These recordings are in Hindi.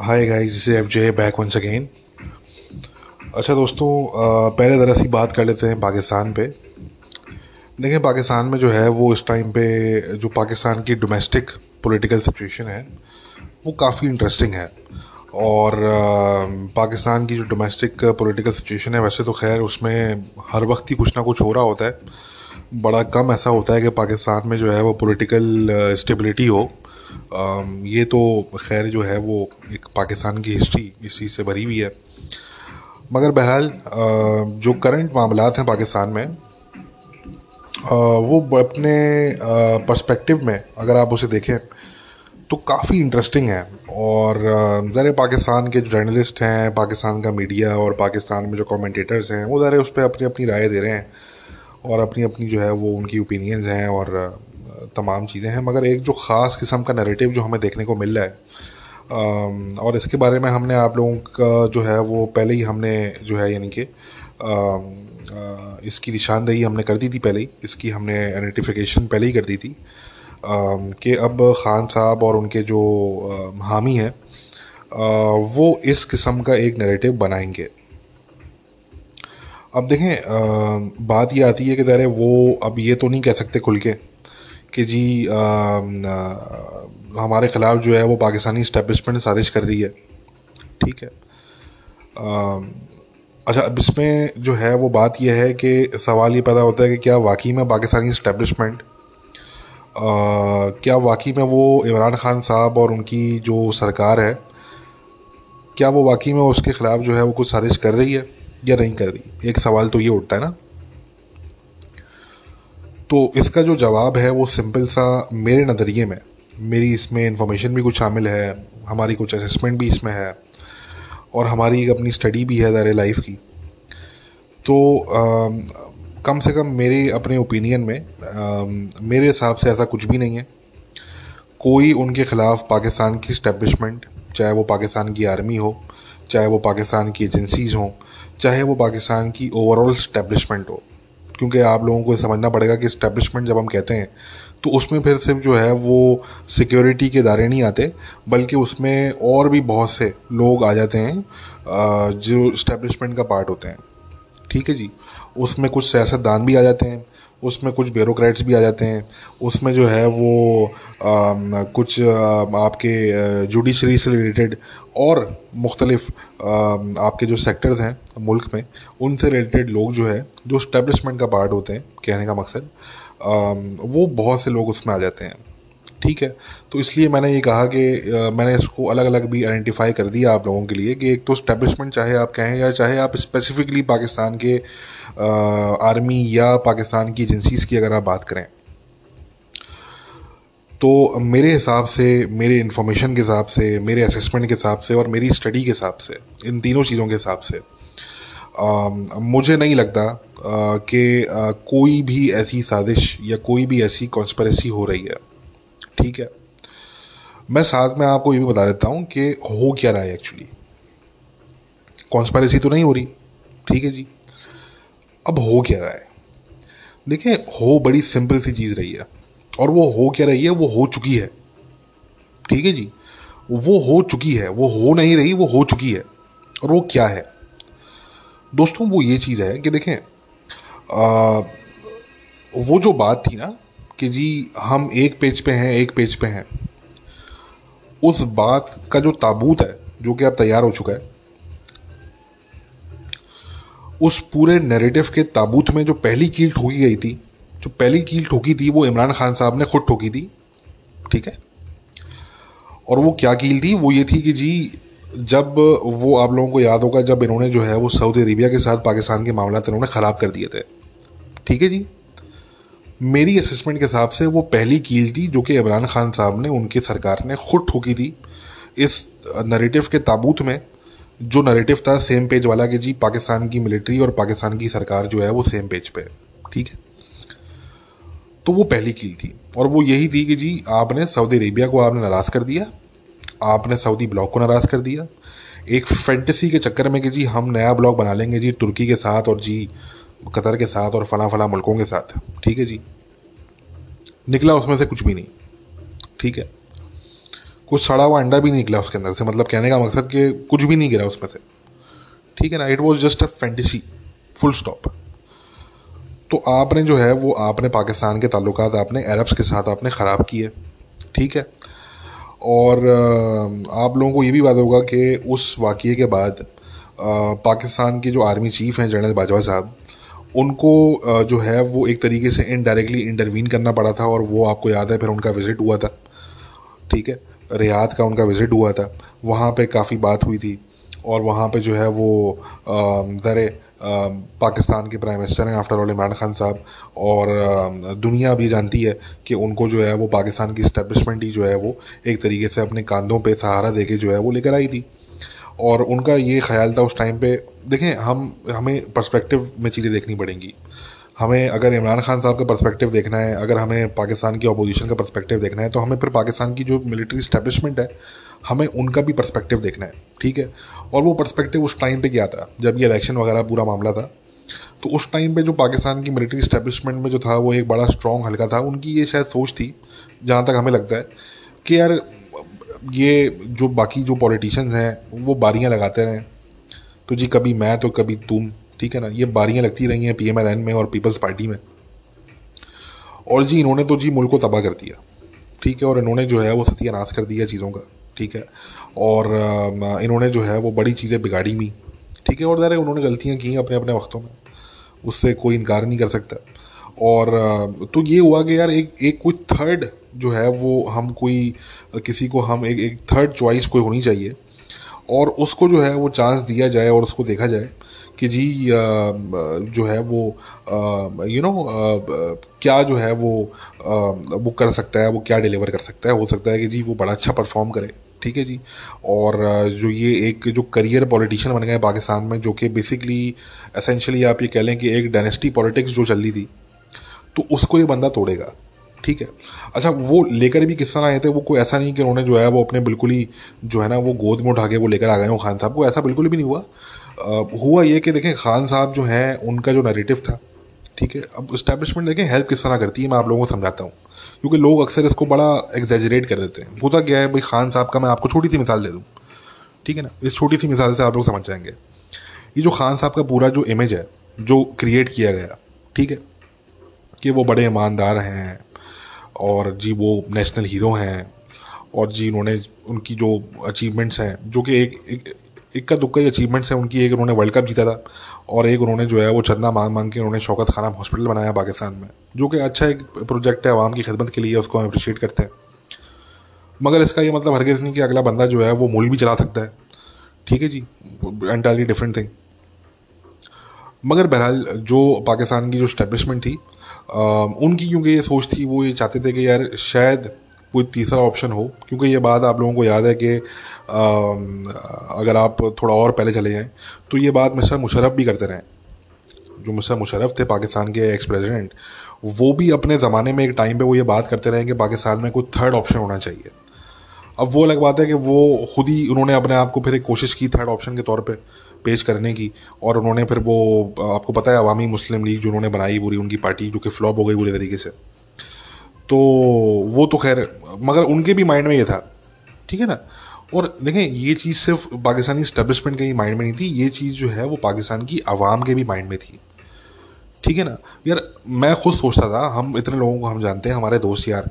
Hi guys this F J back once again अच्छा दोस्तों पहले ज़रा सी बात कर लेते हैं पाकिस्तान पे। देखिए पाकिस्तान में जो है, वो इस टाइम पे जो पाकिस्तान की डोमेस्टिक पॉलिटिकल सिचुएशन है, वो काफ़ी इंटरेस्टिंग है। और पाकिस्तान की जो डोमेस्टिक पॉलिटिकल सिचुएशन है, वैसे तो खैर उसमें हर वक्त ही कुछ ना कुछ हो रहा होता है। बड़ा कम ऐसा होता है कि पाकिस्तान में जो है, वो पॉलिटिकल स्टेबिलिटी हो। ये तो खैर जो है वो एक पाकिस्तान की हिस्ट्री इस चीज़ से भरी हुई है। मगर बहरहाल जो करंट मामला हैं पाकिस्तान में वो अपने पर्सपेक्टिव में अगर आप उसे देखें तो काफ़ी इंटरेस्टिंग है। और ज़रा पाकिस्तान के जो जर्नलिस्ट हैं, पाकिस्तान का मीडिया और पाकिस्तान में जो कमेंटेटर्स हैं, वो ज़रा उस पर अपनी अपनी राय दे रहे हैं। और अपनी अपनी जो है वो उनकी ओपिनियंस हैं और तमाम चीज़ें हैं, मगर एक जो ख़ास किस्म का नैरेटिव जो हमें देखने को मिल रहा है और इसके बारे में हमने आप लोगों का जो है वो पहले ही हमने जो है यानी कि इसकी निशानदेही हमने कर दी थी पहले ही, इसकी हमने आइडेंटिफिकेशन पहले ही कर दी थी कि अब ख़ान साहब और उनके जो हामी हैं वो इस किस्म का एक नैरेटिव बनाएँगे। अब देखें बात ये आती है कि दर वो अब ये तो नहीं कह सकते खुल के कि जी आ, आ, हमारे ख़िलाफ़ जो है वो पाकिस्तानी इस्टेब्लिशमेंट साजिश कर रही है। ठीक है? आ, अच्छा अब इसमें जो है वो बात यह है कि सवाल ये पैदा होता है कि क्या वाकई में पाकिस्तानी इस्टेब्लिशमेंट क्या वाकई में वो इमरान ख़ान साहब और उनकी जो सरकार है क्या वो वाकई में उसके ख़िलाफ़ जो है वो कुछ साजिश कर रही है या नहीं कर रही? एक सवाल तो ये उठता है ना। तो इसका जो जवाब है वो सिंपल सा मेरे नज़रिए में मेरी इसमें इंफॉर्मेशन भी कुछ शामिल है हमारी कुछ असेसमेंट भी इसमें है और हमारी एक अपनी स्टडी भी है दायरे लाइफ की। तो आ, कम से कम मेरे अपने ओपिनियन में आ, मेरे हिसाब से ऐसा कुछ भी नहीं है। कोई उनके ख़िलाफ़ पाकिस्तान की इस्टेब्लिशमेंट चाहे वो पाकिस्तान की आर्मी हो चाहे वो पाकिस्तान की एजेंसीज़ हों चाहे वो पाकिस्तान की ओवरऑल इस्टेब्लिशमेंट हो क्योंकि आप लोगों को समझना पड़ेगा कि इस्टेब्लिशमेंट जब हम कहते हैं तो उसमें फिर सिर्फ़ जो है वो सिक्योरिटी के दायरे नहीं आते, बल्कि उसमें और भी बहुत से लोग आ जाते हैं जो इस्टेब्लिशमेंट का पार्ट होते हैं। ठीक है जी? उसमें कुछ सियासतदान भी आ जाते हैं उसमें कुछ ब्यूरोक्रेट्स भी आ जाते हैं। उसमें जो है वो आ, कुछ आ, आपके जुडिशरी से रिलेटेड और मुख्तलिफ़ आपके जो सेक्टर्स हैं मुल्क में उनसे रिलेटेड लोग जो है जो स्टैब्लिशमेंट का पार्ट होते हैं कहने का मकसद आ, वो बहुत से लोग उसमें आ जाते हैं। ठीक है। तो इसलिए मैंने ये कहा कि मैंने इसको अलग अलग भी आइडेंटिफाई कर दिया आप लोगों के लिए कि एक तो स्टैब्लिशमेंट चाहे आप कहें या चाहे आप स्पेसिफिकली पाकिस्तान के आर्मी या पाकिस्तान की एजेंसीज़ की अगर आप बात करें। तो मेरे हिसाब से मेरे इन्फॉर्मेशन के हिसाब से मेरे असेसमेंट के हिसाब से और मेरी स्टडी के हिसाब से इन तीनों चीज़ों के हिसाब से आ, मुझे नहीं लगता कि कोई भी ऐसी साजिश या कोई भी ऐसी कॉन्स्परेसी हो रही है। ठीक है। मैं साथ में आपको ये भी बता देता हूँ कि हो क्या रहा है एक्चुअली कॉन्स्पायरेसी तो नहीं हो रही। ठीक है जी। अब हो क्या रहा है? देखिए हो बड़ी सिंपल सी चीज़ रही है। और वो हो क्या रही है वो हो चुकी है। ठीक है जी। वो हो चुकी है वो हो नहीं रही वो हो चुकी है। और वो क्या है? दोस्तों वो ये चीज़ है कि देखें आ, वो जो बात थी ना कि जी, हम एक पेज पे हैं, एक पेज पे हैं। उस बात का जो ताबूत है, जो कि अब तैयार हो चुका है, उस पूरे नैरेटिव के ताबूत में जो पहली कील ठोकी गई थी, जो पहली कील ठोकी थी, वो इमरान खान साहब ने खुद ठोकी थी, ठीक है? और वो क्या कील थी? वो ये थी कि जी, जब वो आप लोगों को याद होगा, जब इन्होंने जो है वो सऊदी अरेबिया के साथ पाकिस्तान के मामला इन्होंने ख़राब कर दिए थे। ठीक है जी? मेरी असेसमेंट के हिसाब से वो पहली कील थी जो कि इमरान खान साहब ने, उनकी सरकार ने खुद ठोकी थी। इस नरेटिव के ताबूत में, जो नरेटिव था सेम पेज वाला कि जी पाकिस्तान की मिलिट्री और पाकिस्तान की सरकार जो है वो सेम पेज पे ठीक है? तो वो पहली कील थी और वो यही थी कि जी आपने सऊदी अरेबिया को आपने नाराज़ कर दिया, आपने सऊदी ब्लॉक को नाराज़ कर दिया। एक फैंटेसी के चक्कर में कि जी हम नया ब्लॉक बना लेंगे जी, तुर्की के साथ और जी कतर के साथ और फला फला मुल्कों के साथ। ठीक है जी? निकला उसमें से कुछ भी नहीं। ठीक है? कुछ सड़ा हुआ अंडा भी नहीं निकला उसके अंदर से मतलब कहने का मकसद कि कुछ भी नहीं गिरा उसमें से। ठीक है ना? It was just a fantasy full stop तो आपने जो है, वो आपने पाकिस्तान के ताल्लुक आपने अरब्स के साथ आपने ख़राब किए। ठीक है? और आप लोगों को ये भी बात होगा कि उस वाक़े के बाद पाकिस्तान के जो आर्मी चीफ़ हैं, जनरल बाजवा साहब उनको जो है वो एक तरीके से इनडायरेक्टली इंटरवीन करना पड़ा था और वो आपको याद है, फिर उनका विज़िट हुआ था। ठीक है? रियाद का उनका विज़िट हुआ था। वहाँ पे काफ़ी बात हुई थी और वहाँ पे जो है वो दर पाकिस्तान के प्राइम मिनिस्टर हैं आफ्टर ऑल इमरान खान साहब। और दुनिया भी जानती है कि उनको जो है वो पाकिस्तान की इस्टेब्लिशमेंट ही जो है वो एक तरीके से अपने कांधों पे सहारा दे के जो है वो लेकर आई थी। और उनका ये ख्याल था उस टाइम पे, देखें, हम, हमें पर्सपेक्टिव में चीज़ें देखनी पड़ेंगी। हमें अगर इमरान खान साहब का पर्सपेक्टिव देखना है, अगर हमें पाकिस्तान की अपोजिशन का पर्सपेक्टिव देखना है तो हमें फिर पाकिस्तान की जो मिलिट्री इस्टेब्लिशमेंट है, हमें उनका भी पर्सपेक्टिव देखना है, ठीक है? और वो पर्सपेक्टिव उस टाइम पे क्या था? जब ये इलेक्शन वगैरह पूरा मामला था तो उस टाइम पे जो पाकिस्तान की मिलिट्री इस्टेब्लिशमेंट में जो था, वो एक बड़ा स्ट्रॉन्ग हल्का था। उनकी ये शायद सोच थी, जहाँ तक हमें लगता है, कि यार ये जो बाकी जो पॉलिटिशियंस हैं, वो बारियाँ लगाते रहें। तो जी, कभी मैं तो कभी तुम, ठीक है ना? ये बारियाँ लगती रही हैं पी एम में और पीपल्स पार्टी में। और जी, इन्होंने तो जी मुल्क को तबाह कर दिया, ठीक है? और इन्होंने जो है, वो सत्यानाश कर दिया चीज़ों का, ठीक है? और इन्होंने जो है, वो बड़ी चीज़ें बिगाड़ी भी, ठीक है? और ज़रा उन्होंने गलतियाँ की अपने अपने वक्तों में। उससे कोई इनकार नहीं कर सकता। और तो ये हुआ कि यार, एक एक कोई थर्ड जो है वो हम कोई किसी को हम एक एक थर्ड चॉइस कोई होनी चाहिए। और उसको जो है वो चांस दिया जाए और उसको देखा जाए कि जी जो है वो यू नो क्या जो है वो वो कर सकता है, वो क्या डिलीवर कर सकता है। हो सकता है कि जी वो बड़ा अच्छा परफॉर्म करे, ठीक है जी? और जो ये एक, जो करियर पॉलिटिशियन बन गए पाकिस्तान में, जो कि बेसिकली एसेंशली आप ये कह लें कि एक डायनेस्टी पॉलिटिक्स जो चल रही थी तो उसको ये बंदा तोड़ेगा। ठीक है। अच्छा वो लेकर भी किस तरह आए थे? वो कोई ऐसा नहीं कि उन्होंने जो है वो अपने बिल्कुल ही जो है ना वो गोद में उठा के वो लेकर आ गए हो खान साहब को? ऐसा बिल्कुल भी नहीं हुआ। आ, हुआ ये कि देखें खान साहब जो हैं उनका जो नरेटिव था ठीक है अब इस्टेब्लिशमेंट देखें हेल्प किस तरह करती है मैं आप लोगों को समझाता हूँ। क्योंकि लोग अक्सर इसको बड़ा एग्जेजरेट कर देते हैं। होता क्या है भाई खान साहब का मैं आपको छोटी सी मिसाल दे दूँ ठीक है ना? इस छोटी सी मिसाल से आप लोग समझ जाएँगे। ये जो खान साहब का पूरा जो इमेज है जो क्रिएट किया गया ठीक है कि वो बड़े ईमानदार हैं और जी वो नेशनल हीरो हैं और जी उन्होंने उनकी जो अचीवमेंट्स हैं, जो कि एक एक, इक्का दुक्का ही अचीवमेंट्स हैं, उनकी एक उन्होंने वर्ल्ड कप जीता था और एक उन्होंने जो है वो चंदा मांग मांग के उन्होंने शौकत खाना हॉस्पिटल बनाया पाकिस्तान में, जो कि अच्छा एक प्रोजेक्ट है आवाम की खिदमत के लिए, उसको हम अप्रिशिएट करते हैं। मगर इसका ये मतलब हरगिज़ नहीं कि अगला बंदा जो है वो मुल्क भी चला सकता है। ठीक है जी एंटायरली डिफरेंट थिंग मगर बहरहाल जो पाकिस्तान की जो स्टैब्लिशमेंट थी उनकी क्योंकि ये सोच थी, वो ये चाहते थे कि यार शायद कोई तीसरा ऑप्शन हो, क्योंकि ये बात आप लोगों को याद है कि अगर आप थोड़ा और पहले चले जाएँ तो ये बात मिस्टर मुशरफ भी करते रहे। जो मिस्टर मुशरफ थे पाकिस्तान के एक्स प्रेसिडेंट वो भी अपने ज़माने में एक टाइम पे वो ये बात करते रहे कि पाकिस्तान में कोई थर्ड ऑप्शन होना चाहिए। अब वो अलग बात है कि वो खुद ही उन्होंने अपने आप को फिर एक कोशिश की थर्ड ऑप्शन के तौर पे। पेश करने की और उन्होंने फिर वो आपको पता है अवामी मुस्लिम लीग जो उन्होंने बनाई पूरी उनकी पार्टी जो कि फ्लॉप हो गई पूरी तरीके से। तो वो तो खैर, मगर उनके भी माइंड में ये था, ठीक है ना? और देखें, ये चीज़ सिर्फ़ पाकिस्तानी इस्टेब्लिशमेंट के ही माइंड में नहीं थी, ये चीज़ जो है वो पाकिस्तान की आवाम के भी माइंड में थी। ठीक है ना? यार, मैं खुद सोचता था, हम इतने लोगों को हम जानते हैं, हमारे दोस्त यार।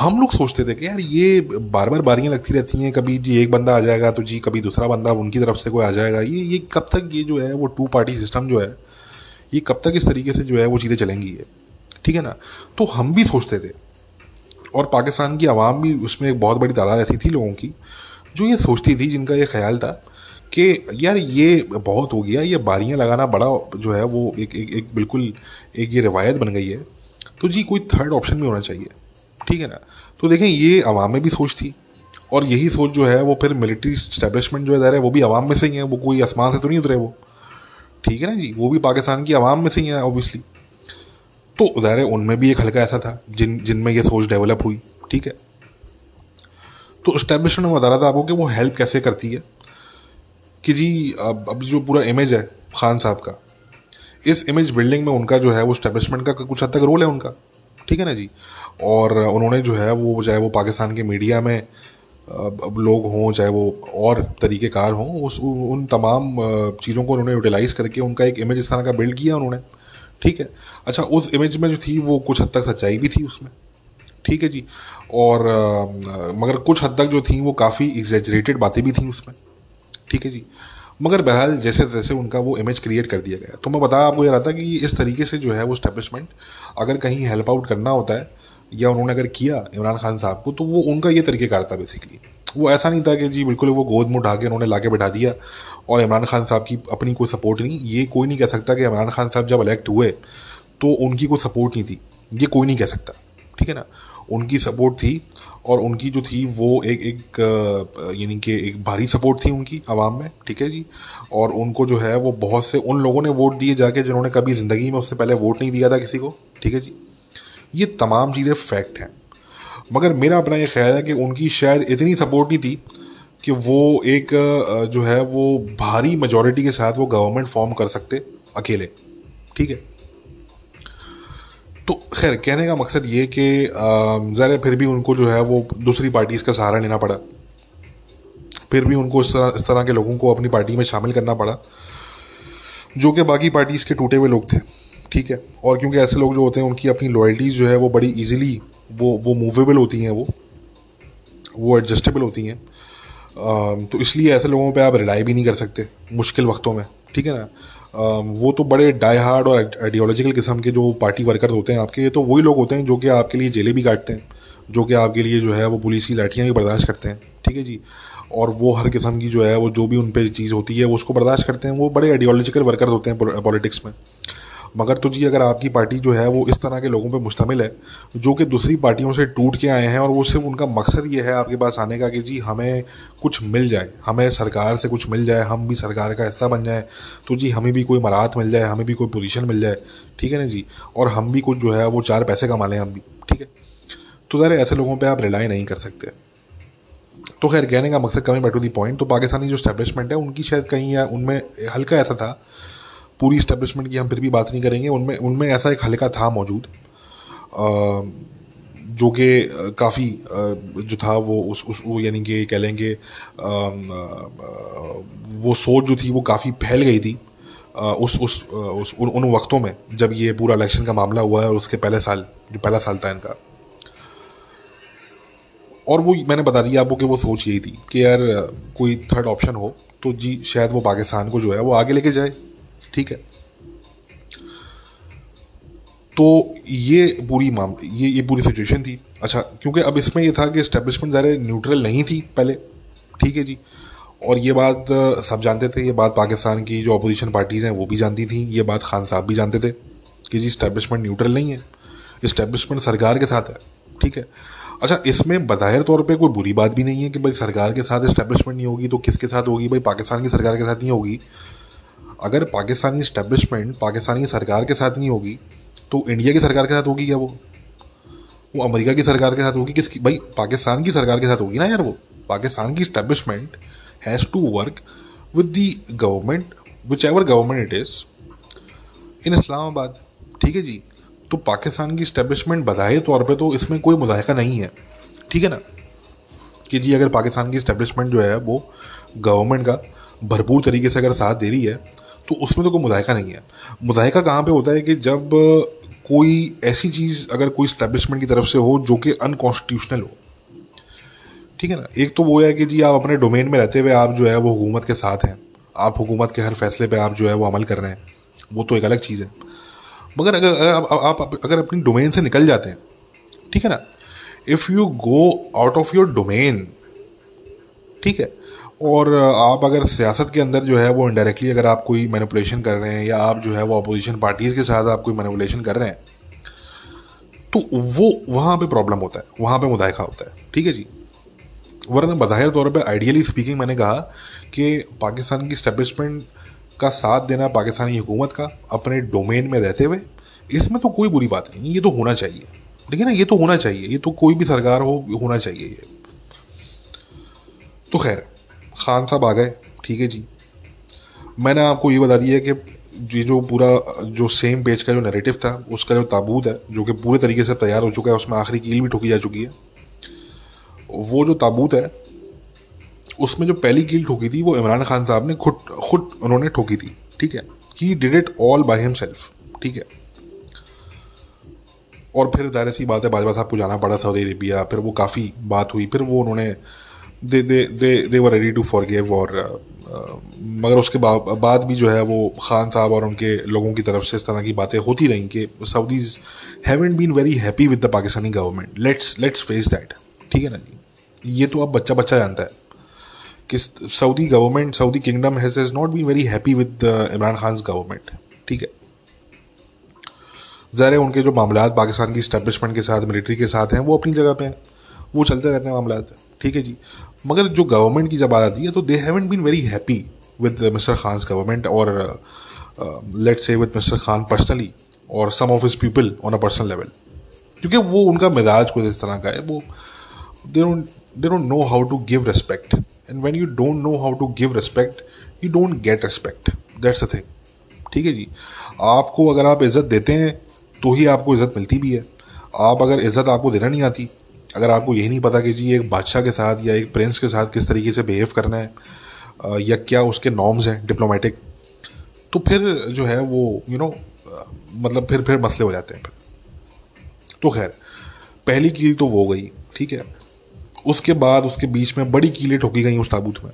हम लोग सोचते थे कि यार ये बार बार बारियाँ लगती रहती हैं कभी जी एक बंदा आ जाएगा तो जी कभी दूसरा बंदा उनकी तरफ़ से कोई आ जाएगा। ये ये कब तक ये जो है वो टू पार्टी सिस्टम जो है ये कब तक इस तरीके से जो है वो चीज़ें चलेंगी ये? ठीक है ना? तो हम भी सोचते थे। और पाकिस्तान की आवाम भी उसमें एक बहुत बड़ी तादाद ऐसी थी लोगों की जो ये सोचती थी जिनका ये ख्याल था कि यार ये बहुत हो गया ये बारियाँ लगाना बड़ा जो है वो एक एक, एक बिल्कुल एक ये रिवायत बन गई है। तो जी कोई थर्ड ऑप्शन भी होना चाहिए। ठीक है ना? तो देखें, ये अवाम में भी सोच थी। और यही सोच जो है, वो फिर मिलिट्री स्टैब्लिशमेंट जो है, वो भी आवाम में से ही है। वो कोई आसमान से तो नहीं उतरे वो। ठीक है ना जी? वो भी पाकिस्तान की आवाम में से ही है ऑब्वियसली तो ज़ाहिर उनमें भी एक हल्का ऐसा था, जिन, जिनमें ये सोच डेवलप हुई। ठीक है? तो इस्टेब्लिशमेंट में बता रहा था आपको कि वो हेल्प कैसे करती है? कि जी, अब अब जो पूरा इमेज है, खान साहब का, इस इमेज बिल्डिंग में उनका जो है, वो स्टैब्लिशमेंट का कुछ हद तक रोल है उनका। ठीक है ना जी? और उन्होंने जो है वो, चाहे वो पाकिस्तान के मीडिया में लोग हों, चाहे वो और तरीक़ेकार हों, उस, उन तमाम चीज़ों को उन्होंने यूटिलाइज़ करके उनका एक इमेज इस तरह का बिल्ड किया उन्होंने। ठीक है? अच्छा उस इमेज में जो थी वो कुछ हद तक सच्चाई भी थी उसमें। ठीक है जी? और मगर कुछ हद तक जो थी वो काफ़ी एग्जेजरेटेड बातें भी थी उसमें। ठीक है जी? मगर बहरहाल, जैसे जैसे उनका वो इमेज क्रिएट कर दिया गया। तो मैं बता आपको ये रहा था कि इस तरीके से जो है वो स्टैब्लिशमेंट अगर कहीं हेल्प आउट करना होता है या उन्होंने अगर किया, इमरान खान साहब को तो वो उनका ये तरीक़ेकार था बेसिकली वो ऐसा नहीं था कि जी, बिल्कुल वो गोद में उठा के उन्होंने ला के बैठा दिया और इमरान खान साहब की अपनी कोई सपोर्ट नहीं। ये कोई नहीं कह सकता कि इमरान खान साहब जब इलेक्ट हुए तो उनकी कोई सपोर्ट नहीं थी। ये कोई नहीं कह सकता, ठीक है ना? उनकी सपोर्ट थी और उनकी जो थी, वो एक एक यानी कि एक भारी सपोर्ट थी उनकी आवाम में, ठीक है जी? और उनको जो है, वो बहुत से उन लोगों ने वोट दिए जाके जिन्होंने कभी ज़िंदगी में उससे पहले वोट नहीं दिया था किसी को, ठीक है जी? ये तमाम चीज़ें फैक्ट हैं। मगर मेरा अपना ये ख्याल है कि उनकी शायद इतनी सपोर्ट नहीं थी कि वो एक जो है वो भारी मेजोरिटी के साथ वो गवर्नमेंट फॉर्म कर सकते अकेले। ठीक है? तो खैर, कहने का मकसद ये कि ज़रा फिर भी उनको जो है वो दूसरी पार्टीज़ का सहारा लेना पड़ा। फिर भी उनको इस तरह इस तरह के लोगों को अपनी पार्टी में शामिल करना पड़ा, जो कि बाकी पार्टीज़ के टूटे हुए लोग थे। ठीक है? और क्योंकि ऐसे लोग जो होते हैं, उनकी अपनी लॉयल्टीज़ जो है, वो बड़ी इजीली वो वो मूवेबल होती हैं वो। वो एडजस्टेबल होती हैं। तो इसलिए ऐसे लोगों पे आप रिलाई भी नहीं कर सकते मुश्किल वक्तों में, ठीक है ना? वो तो बड़े डाई हार्ड और आइडियोलॉजिकल किस्म के जो पार्टी वर्कर्स होते हैं आपके तो वही लोग होते हैं जो कि आपके लिए जेलें भी काटते हैं, जो कि आपके लिए जो है, वो पुलिस की लाठियाँ भी बर्दाश्त करते हैं, ठीक है जी? और वो हर किस्म की जो है, वो जो भी उन पर चीज़ होती है, वो उसको बर्दाश्त करते हैं। वो बड़े आइडियोलॉजिकल वर्कर्स होते हैं पॉलिटिक्स में। मगर तो जी, अगर आपकी पार्टी जो है, वो इस तरह के लोगों पे मुश्तमिल है, जो कि दूसरी पार्टियों से टूट के आए हैं और वो सिर्फ़ उनका मकसद ये है आपके पास आने का कि जी, हमें कुछ मिल जाए, हमें सरकार से कुछ मिल जाए, हम भी सरकार का हिस्सा बन जाए तो जी, हमें भी कोई मराहत मिल जाए, हमें भी कोई पोजीशन मिल जाए, ठीक है ना जी? और हम भी कुछ जो है, वो चार पैसे कमा लें हम भी, ठीक है? तो ज़रा ऐसे लोगों पर आप रिलाई नहीं कर सकते। तो खैर, कहने का मकसद कमी बैठ टू दी पॉइंट तो पाकिस्तानी जो स्टैब्लिशमेंट है, उनकी शायद कहीं या उनमें हल्का ऐसा था पूरी इस्टेब्लिशमेंट की हम फिर भी बात नहीं करेंगे। उनमें उनमें ऐसा एक हल्का था मौजूद जो कि काफ़ी जो था वो उस उस वो यानी कि कह लेंगे वो सोच जो थी वो काफ़ी फैल गई थी उस उस उस उन, उन वक्तों में जब ये पूरा इलेक्शन का मामला हुआ है और उसके पहले साल जो पहला साल था इनका। और वो मैंने बता दिया आपको कि वो सोच यही थी कि यार कोई थर्ड ऑप्शन हो तो जी शायद वो पाकिस्तान को जो है वो आगे लेके जाए। ठीक है? तो ये पूरी माम, ये ये पूरी सिचुएशन थी। अच्छा क्योंकि अब इसमें ये था कि इस्टेब्लिशमेंट ज़्यादा न्यूट्रल नहीं थी पहले। ठीक है जी? और ये बात सब जानते थे। ये बात पाकिस्तान की जो अपोजिशन पार्टीज़ हैं वो भी जानती थी। ये बात खान साहब भी जानते थे कि जी इस्टेब्लिशमेंट न्यूट्रल नहीं है। इस्टेब्लिशमेंट सरकार के साथ है। ठीक है? अच्छा इसमें बज़ाहिर तौर पे कोई बुरी बात भी नहीं है कि भाई सरकार के साथ इस्टेब्लिशमेंट नहीं होगी तो किसके साथ होगी? भाई पाकिस्तान की सरकार के साथ नहीं होगी। अगर पाकिस्तानी इस्टेब्लिशमेंट पाकिस्तानी सरकार के साथ नहीं होगी तो इंडिया की सरकार के साथ होगी क्या वो? वो अमेरिका की सरकार के साथ होगी? किसकी? भाई, पाकिस्तान की सरकार के साथ होगी ना यार वो? पाकिस्तान की establishment has to work with the government which ever government it is in Islamabad ठीक है जी? तो पाकिस्तान की इस्टेब्लिशमेंट बधाए तौर पे तो इसमें कोई मुजायका नहीं है। ठीक है ना? कि जी, अगर पाकिस्तान की इस्टेब्लिशमेंट जो है वो गवर्नमेंट का भरपूर तरीके से अगर साथ दे रही है तो उसमें तो कोई मुदायका नहीं है। मुदायका कहाँ पे होता है कि जब कोई ऐसी चीज़ अगर कोई स्टैब्लिशमेंट की तरफ़ से हो जो कि अनकॉन्स्टिट्यूशनल हो। ठीक है ना? एक तो वो है कि जी आप अपने डोमेन में रहते हुए आप जो है वो हुकूमत के साथ हैं। आप हुकूमत के हर फैसले पे आप जो है वो अमल कर रहे हैं। वो तो एक अलग चीज़ है। मगर अगर अगर आप, आप अगर अपनी डोमेन से निकल जाते हैं ठीक है ना? If you go out of your domain ठीक है और आप अगर सियासत के अंदर जो है वो इनडायरेक्टली अगर आप कोई मैनिपुलेशन कर रहे हैं या आप जो है वो अपोजिशन पार्टीज़ के साथ आप कोई मैनिपुलेशन कर रहे हैं तो वो वहाँ पे प्रॉब्लम होता है, वहाँ पे मुदायका होता है, ठीक है जी? वरना बज़ाहिर तौर पे आइडियली स्पीकिंग मैंने कहा कि पाकिस्तान की स्टैब्लिशमेंट का साथ देना पाकिस्तानी हुकूमत का अपने डोमेन में रहते हुए, इसमें तो कोई बुरी बात नहीं ये तो होना चाहिए, ठीक है ना? ये तो होना चाहिए, ये तो कोई भी सरकार हो, होना चाहिए ये। तो खैर खान साहब आ गए। ठीक है जी। मैंने आपको ये बता दिया है कि ये जो पूरा, जो सेम पेज का जो नैरेटिव था, उसका जो ताबूत है, जो कि पूरे तरीके से तैयार हो चुका है, उसमें आखिरी कील भी ठोकी जा चुकी है, वो जो ताबूत है, उसमें जो पहली कील ठोकी थी, वो इमरान खान साहब ने खुद खुद उन्होंने ठोकी थी। ठीक है? He did it all by himself ठीक है? और फिर ज़ाहिर सी बात है, बाजवा साहब को जाना पड़ा, सऊदी अरेबिया, फिर वो काफ़ी बात हुई, फिर वो उन्होंने they they they they were ready to forgive और मगर उसके बाद भी जो है वो खान साहब और उनके लोगों की तरफ़ से इस तरह की बातें होती रहीं कि Saudis haven't been very happy with the Pakistani government let's let's face that ठीक है ना जी? ये तो अब बच्चा बच्चा जानता है कि Saudi government Saudi kingdom has has not been very happy with Imran Khan government ठीक है? ज़ाहिर उनके जो मामला पाकिस्तान की स्टैब्लिशमेंट के साथ मिलिट्री के साथ हैं, वो अपनी जगह पे हैं। वो चलते रहते हैं मामला ठीक है जी? मगर जो गवर्नमेंट की जब बात आती है तो they haven't been very happy with Mr Khan government और लेट से विद मिस्टर खान पर्सनली और some of his people on a personal level क्योंकि वो उनका मिजाज कुछ इस तरह का है, वो they don't they don't know how to give respect and when you don't know how to give respect you don't get respect that's a thing ठीक है जी? आपको अगर आप इज़्ज़त देते हैं तो ही आपको इज़्ज़त मिलती भी है. आप अगर इज़्ज़त आपको देना नहीं आती अगर आपको यही नहीं पता कि जी एक बादशाह के साथ या एक प्रिंस के साथ किस तरीके से बिहेव करना है या क्या उसके नॉर्म्स हैं डिप्लोमेटिक तो फिर जो है वो यू you नो know, मतलब फिर फिर मसले हो जाते हैं फिर। तो खैर पहली कील तो वो गई ठीक है? उसके बाद उसके बीच में बड़ी कीलें ठोकी गई उस ताबूत में।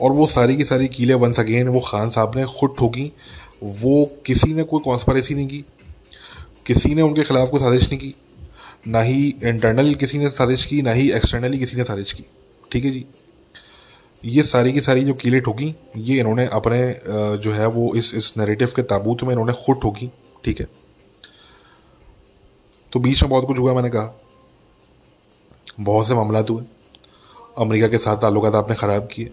और वो सारी की सारी कीलें वंस अगेन वो खान साहब ने खुद ठोकी। वो किसी ने कोई कॉन्स्परेसी नहीं की किसी ने उनके खिलाफ कोई साजिश नहीं की। ना ही इंटरनल किसी ने साजिश की, ना ही एक्सटर्नली किसी ने साजिश की। ठीक है जी? ये सारी की सारी जो कीलें ठोकी, ये इन्होंने अपने जो है वो इस इस नैरेटिव के ताबूत में इन्होंने खुद ठोकी। ठीक है? तो बीच में बहुत कुछ हुआ मैंने कहा। बहुत से मामला हुए। अमेरिका के साथ ताल्लुक आपने ख़राब किए।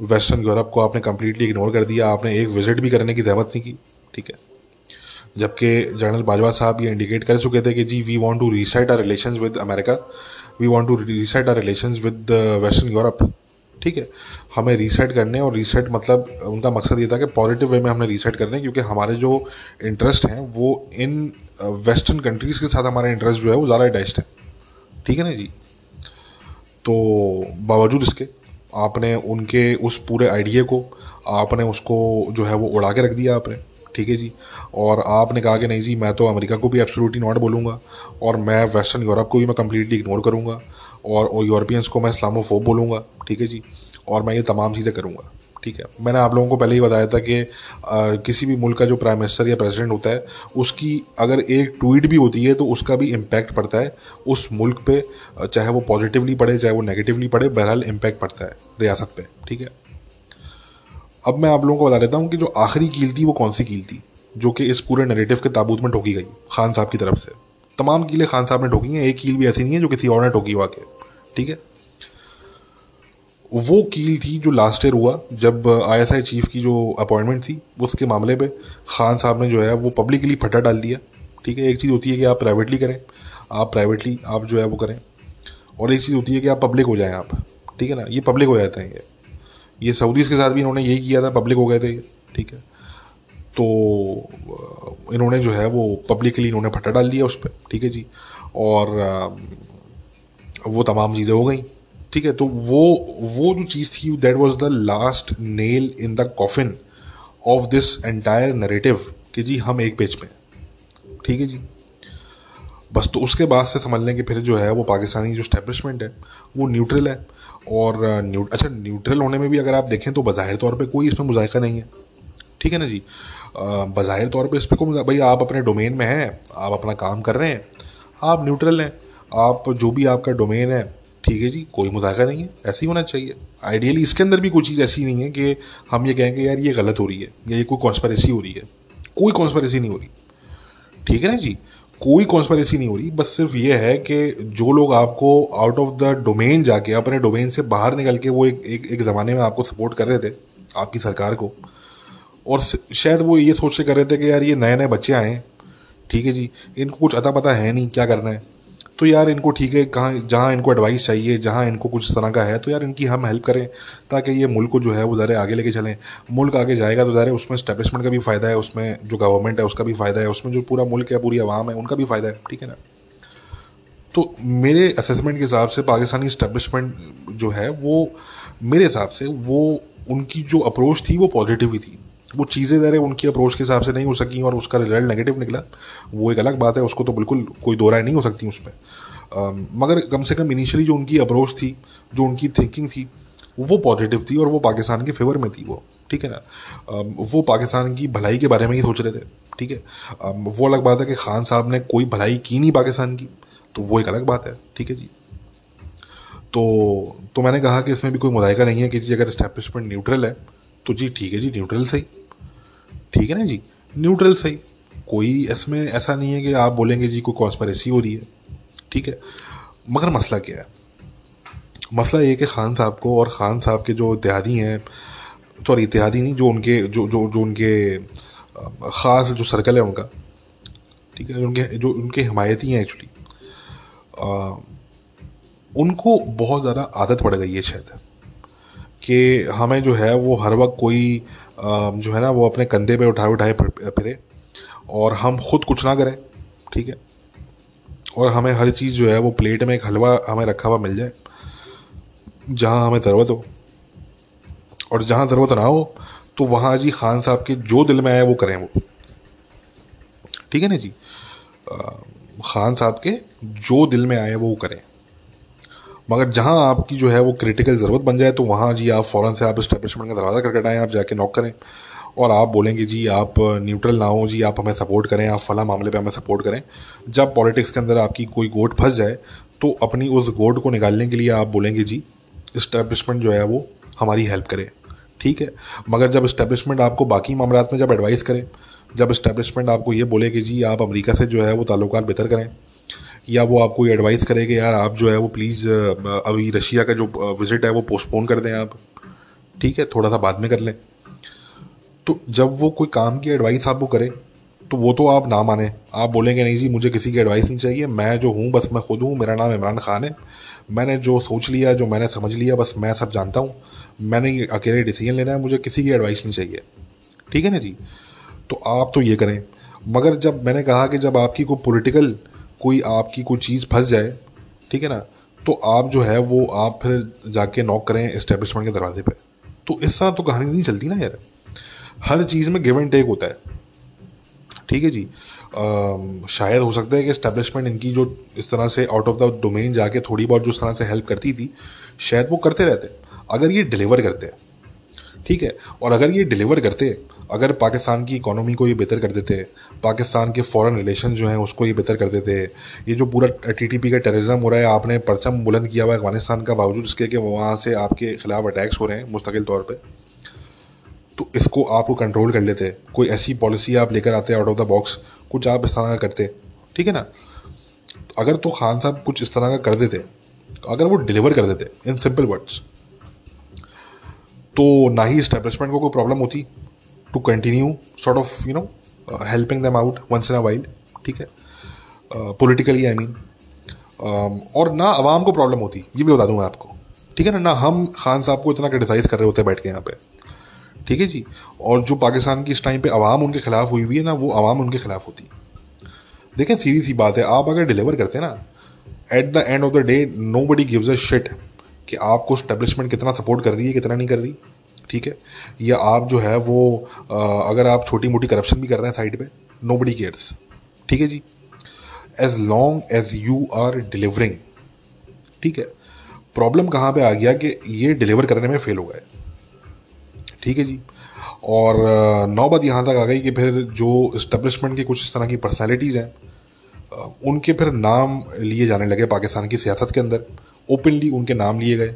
वेस्टर्न यूरोप को आपने कम्प्लीटली इग्नोर कर दिया। आपने एक विज़िट भी करने की जहमत नहीं की। ठीक है? जबकि जनरल बाजवा साहब ये इंडिकेट कर चुके थे कि जी we want to reset our relation with America we want to reset our relation with western Europe ठीक है? हमें रीसेट करने और रीसेट मतलब उनका मकसद ये था कि पॉजिटिव वे में हमने रीसेट करने, क्योंकि हमारे जो इंटरेस्ट हैं, वो इन वेस्टर्न कंट्रीज़ के साथ हमारा इंटरेस्ट जो है, वो ज़्यादा अटैच्ड है। ठीक है ना जी? तो बावजूद इसके, आपने उनके उस पूरे आइडिया को, आपने उसको जो है वो उड़ा के रख दिया आपने। ठीक है जी? और आपने कहा कि नहीं जी मैं तो अमेरिका को भी एब्सोल्युटली नॉट बोलूँगा और मैं वेस्टर्न यूरोप को भी मैं कम्प्लीटली इग्नोर करूँगा और यूरोपियंस को मैं इस्लामोफोब बोलूँगा ठीक है जी? और मैं ये तमाम चीज़ें करूँगा ठीक है? मैंने आप लोगों को पहले ही बताया था कि आ, किसी भी मुल्क का जो प्राइम मिनिस्टर या प्रेसिडेंट होता है उसकी अगर एक ट्वीट भी होती है तो उसका भी इम्पैक्ट पड़ता है उस मुल्क पे चाहे वो पॉजिटिवली पड़े चाहे वो नेगेटिवली पड़े बहरहाल इम्पैक्ट पड़ता है रियासत पे ठीक है? अब मैं आप लोगों को बता देता हूँ कि जो आखिरी कील थी वो कौन सी कील थी? जो कि इस पूरे नरेटिव के ताबूत में ठोकी गई, खान साहब की तरफ़ से। तमाम कीलें खान साहब ने ठोकी हैं, एक कील भी ऐसी नहीं है जो किसी और ने ठोकी हुआ के। ठीक है? वो कील थी जो लास्ट ईयर हुआ, जब आईएसआई चीफ की जो अपॉइंटमेंट थी, उसके मामले पे खान साहब ने जो है, वो पब्लिकली फटा डाल दिया। ठीक है? एक चीज़ होती है कि आप प्राइवेटली करें, आप प्राइवेटली आप जो है वो करें। और एक चीज़ होती है कि आप पब्लिक हो जाएँ आप। ठीक है ना? ये पब्लिक हो जाते हैं ये। ये सऊदीज़ के साथ भी इन्होंने यही किया था पब्लिक हो गए थे ठीक है। तो इन्होंने जो है वो पब्लिकली इन्होंने फटा डाल दिया उस पर ठीक है जी। और वो तमाम चीज़ें हो गई, ठीक है। तो वो वो जो चीज़ थी that was the last nail in the coffin of this entire narrative कि जी, हम एक पेज में ठीक है जी। बस तो उसके बाद से समझ लें कि फिर जो है वो पाकिस्तानी जो स्टैब्लिशमेंट है, वो न्यूट्रल है। और न्यू अच्छा न्यूट्रल होने में भी अगर आप देखें तो बाहिर तौर पे कोई इसमें मुजायका नहीं है। ठीक है ना जी? बाहिर तौर पे इस पर कोई भाई आप अपने डोमेन में हैं, आप अपना काम कर रहे हैं, आप न्यूट्रल हैं, आप जो भी आपका डोमेन है, ठीक है जी, कोई मुजाहरा नहीं है, ऐसे ही होना चाहिए। आइडियली इसके अंदर भी कोई चीज़ ऐसी नहीं है कि हम ये कहेंगे यार ये गलत हो रही है, या ये कोई कॉन्स्परेसी हो रही है। कोई कॉन्स्परेसी नहीं हो रही। ठीक है ना जी? कोई कॉन्स्परेसी नहीं हो रही बस सिर्फ़ ये है कि जो लोग आपको आउट ऑफ़ द डोमेन जाके अपने डोमेन से बाहर निकल के वो एक एक, एक ज़माने में आपको सपोर्ट कर रहे थे आपकी सरकार को। और शायद वो ये सोच के कर रहे थे कि यार ये नए नए बच्चे आए हैं ठीक है जी इनको कुछ अता पता है नहीं क्या करना है। तो यार इनको ठीक है, कहाँ, जहाँ इनको एडवाइस चाहिए, जहाँ इनको कुछ तरह का है तो यार इनकी हम हेल्प करें, ताकि ये मुल्क को जो है, वो ज़रा आगे लेके चलें। मुल्क आगे जाएगा तो ज़रा उसमें स्टैब्लिशमेंट का भी फ़ायदा है, उसमें जो गवर्नमेंट है, उसका भी फ़ायदा है, उसमें जो पूरा मुल्क है, पूरी आवाम है, उनका भी फ़ायदा है, ठीक है ना? तो मेरे असेसमेंट के हिसाब से पाकिस्तानी इस्टेब्लिशमेंट जो है, वो मेरे हिसाब से वो उनकी जो अप्रोच थी, वो पॉजिटिव ही थी। वो चीज़ें ज़रा उनकी अप्रोच के हिसाब से नहीं हो सकी और उसका रिज़ल्ट नेगेटिव निकला। वो एक अलग बात है, उसको तो बिल्कुल कोई दो राय नहीं हो सकती उसमें। मगर कम से कम इनिशियली जो उनकी अप्रोच थी, जो उनकी थिंकिंग थी, वो पॉजिटिव थी और वो पाकिस्तान के फेवर में थी वो, ठीक है ना? वो पाकिस्तान की भलाई के बारे में ही सोच रहे थे, ठीक है? वो अलग बात है कि खान साहब ने कोई भलाई की नहीं पाकिस्तान की तो वो एक अलग बात है, ठीक है जी? तो तो मैंने कहा कि इसमें भी कोई मुदायका नहीं है कि जी अगर इस्टेब्लिशमेंट न्यूट्रल है तो जी ठीक है जी न्यूट्रल सही। ठीक है ना जी? न्यूट्रल सही। कोई इसमें ऐसा नहीं है कि आप बोलेंगे जी कोई कॉन्स्परेसी हो रही है। ठीक है? मगर मसला क्या है? मसला ये कि खान साहब को और ख़ान साहब के जो इतिहादी हैं सॉरी इतिहादी नहीं, जो उनके, जो जो जो उनके ख़ास जो सर्कल है उनका, ठीक है, उनके, जो उनके हमायती हैं एक्चुअली उनको बहुत ज़्यादा आदत पड़ गई है शायद। कि हमें जो है वो हर वक्त कोई जो है ना, वो अपने कंधे पे उठाए उठाए फिरे और हम खुद कुछ ना करें, ठीक है? और हमें हर चीज़ जो है वो प्लेट में एक हलवा हमें रखा हुआ मिल जाए, जहाँ हमें ज़रूरत हो। और जहाँ ज़रूरत ना हो तो वहाँ जी खान साहब के जो दिल में आए वो करें वो। ठीक है ना जी? खान साहब के जो दिल में आए वो करें। मगर जहाँ आपकी जो है वो क्रिटिकल ज़रूरत बन जाए तो वहाँ जी आप फ़ौरन से आप इस्टेब्लिशमेंट का दरवाज़ा करके आएँ आप जाके नॉक करें। और आप बोलेंगे, जी, आप न्यूट्रल ना हो, जी, आप हमें सपोर्ट करें, आप फला मामले पे हमें सपोर्ट करें। जब पॉलिटिक्स के अंदर आपकी कोई गोट फंस जाए तो अपनी उस गोट को निकालने के लिए आप बोलेंगे, जी इस्टेब्लिशमेंट जो है वो हमारी हेल्प करे। ठीक है? मगर जब इस्टेब्लिशमेंट आपको बाकी मामला में जब एडवाइस करें, जब इस्टेब्लिशमेंट आपको ये बोले कि, जी, आप अमेरिका से जो है वो ताल्लुक बेहतर करें या वो आपको एडवाइस करे कि यार आप जो है वो प्लीज़ अभी रशिया का जो विज़िट है वो पोस्टपोन कर दें आप। ठीक है, थोड़ा सा बाद में कर लें। तो जब वो कोई काम की एडवाइस आपको करे तो वो तो आप ना माने। आप बोलेंगे, नहीं जी, मुझे किसी की एडवाइस नहीं चाहिए। मैं जो हूँ, बस मैं खुद हूँ। मेरा नाम इमरान खान है। मैंने जो सोच लिया, जो मैंने समझ लिया, बस मैं सब जानता हूँ। मैंने अकेले डिसीज़न लेना है। मुझे किसी की एडवाइस नहीं चाहिए। ठीक है ना जी? तो आप तो ये करें। मगर जब मैंने कहा कि जब आपकी कोई पॉलिटिकल कोई आपकी कोई चीज़ फंस जाए ठीक है ना? तो आप जो है वो आप फिर जाके नॉक करें इस्टेब्लिशमेंट के दरवाजे पे। तो इस तरह तो कहानी नहीं चलती ना यार। हर चीज़ में गिव एंड टेक होता है। ठीक है जी? आ, शायद हो सकता है कि इस्टेब्लिशमेंट इनकी जो इस तरह से आउट ऑफ़ द डोमेन जाके थोड़ी बहुत जो इस तरह से हेल्प करती थी शायद वो करते रहते। अगर ये डिलीवर करते ठीक है? और अगर ये डिलीवर करते अगर पाकिस्तान की इकोनॉमी को ये बेहतर कर देते, पाकिस्तान के फॉरेन रिलेशन जो हैं उसको ये बेहतर कर देते, ये जो पूरा टीटीपी का टेररिज्म हो रहा है, आपने परचम बुलंद किया हुआ है अफ़गानिस्तान का, बावजूद इसके कि वहाँ से आपके खिलाफ अटैक्स हो रहे हैं मुस्तकिल तौर पर तो इसको आप कंट्रोल कर लेते। कोई ऐसी पॉलिसी आप लेकर आते आउट ऑफ़ द बॉक्स कुछ आप इस तरह का करते, ठीक है ना? तो अगर तो खान साहब कुछ इस तरह का कर देते, अगर वो डिलीवर कर देते इन सिंपल वर्ड्स तो ना ही इस्टेब्लिशमेंट को कोई प्रॉब्लम होती। To continue sort of you know helping them out once in a while ठीक है? पोलिटिकली आई मीन और ना आवाम को प्रॉब्लम होती, ये भी बता दूँ मैं आपको। ठीक है ना? ना हम खान साहब को इतना क्रिटिसाइज कर रहे होते हैं बैठ के यहाँ पे। ठीक है जी? और जो पाकिस्तान की इस टाइम पे आवाम उनके खिलाफ हुई हुई है ना, वो आवाम उनके खिलाफ होती। देखें, सीधी सी बात है, आप अगर डिलीवर करते ना at the end of the day nobody gives a shit कि आपको स्टेब्लिशमेंट कितना सपोर्ट कर रही है, कितना नहीं कर रही। ठीक है? या आप जो है वो अगर आप छोटी मोटी करप्शन भी कर रहे हैं साइड पे नो बडी केयर्स ठीक है जी? As long as you are delivering ठीक है? प्रॉब्लम कहाँ पे आ गया कि ये डिलीवर करने में फेल हो गए, ठीक है जी? और नौबत यहाँ तक आ गई कि फिर जो इस्टबलिशमेंट की कुछ इस तरह की पर्सनैलिटीज़ हैं उनके फिर नाम लिए जाने लगे पाकिस्तान की सियासत के अंदर ओपनली उनके नाम लिए गए,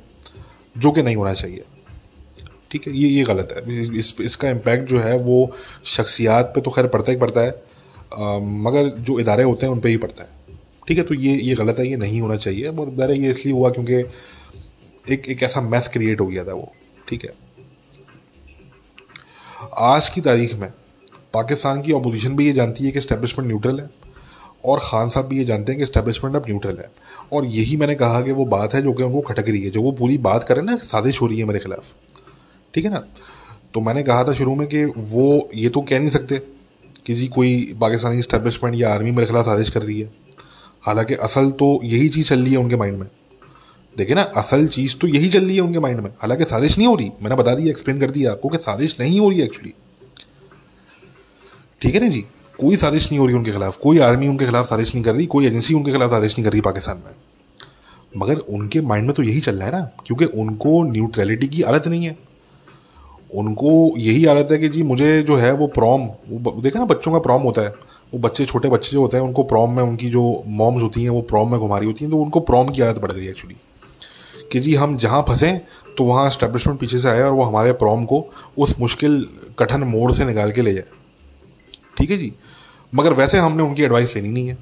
जो कि नहीं होना चाहिए। ठीक है ये ये गलत है। इस इसका इम्पैक्ट जो है वो शख्सियात पे तो खैर पड़ता ही पड़ता है आ, मगर जो इदारे होते हैं उन पर ही पड़ता है। ठीक है तो ये ये गलत है ये नहीं होना चाहिए। और इदारे ये इसलिए हुआ क्योंकि एक एक ऐसा मैस क्रिएट हो गया था वो। ठीक है। आज की तारीख में पाकिस्तान की अपोजिशन भी ये जानती है कि इस्टेब्लिशमेंट न्यूट्रल है और ख़ान साहब भी ये जानते हैं कि इस्टेब्लिशमेंट अब न्यूट्रल है। और यही मैंने कहा कि वो बात है जो कि उनको खटक रही है। जो वो पूरी बात करें ना साजिश हो रही है मेरे खिलाफ। ठीक है ना? तो मैंने कहा था शुरू में कि वो, ये तो कह नहीं सकते कि जी कोई पाकिस्तानी इस्टेब्लिशमेंट या आर्मी मेरे खिलाफ साजिश कर रही है। हालाँकि असल तो यही चीज़ चल रही है उनके माइंड में। देखिए ना, असल चीज़ तो यही चल रही है उनके माइंड में। हालाँकि साजिश नहीं हो रही, मैंने बता दिया एक्सप्लेन कर दिया आपको कि साजिश नहीं हो रही एक्चुअली ठीक है ना जी? कोई साजिश नहीं हो रही उनके खिलाफ, कोई आर्मी उनके खिलाफ साजिश नहीं कर रही, कोई एजेंसी उनके खिलाफ साजिश नहीं कर रही पाकिस्तान में। मगर उनके माइंड में तो यही चल रहा है ना, क्योंकि उनको न्यूट्रलिटी की आदत नहीं है। उनको यही आदत है कि जी, मुझे जो है वो प्रॉम वो देखा ना, बच्चों का प्रॉम होता है। वो बच्चे, छोटे बच्चे जो होते हैं, उनको प्रॉम में उनकी जो मॉम्स होती हैं, वो प्रॉम में घुमा रही होती हैं तो उनको प्रॉम की आदत पड़ गई एक्चुअली कि जी, हम जहाँ फंसें तो वहाँ इस्टेब्लिशमेंट पीछे से आए और वो हमारे प्रॉम को उस मुश्किल, कठिन मोड़ से निकाल के ले जाए। ठीक है जी? मगर वैसे हमने उनकी एडवाइस लेनी नहीं है।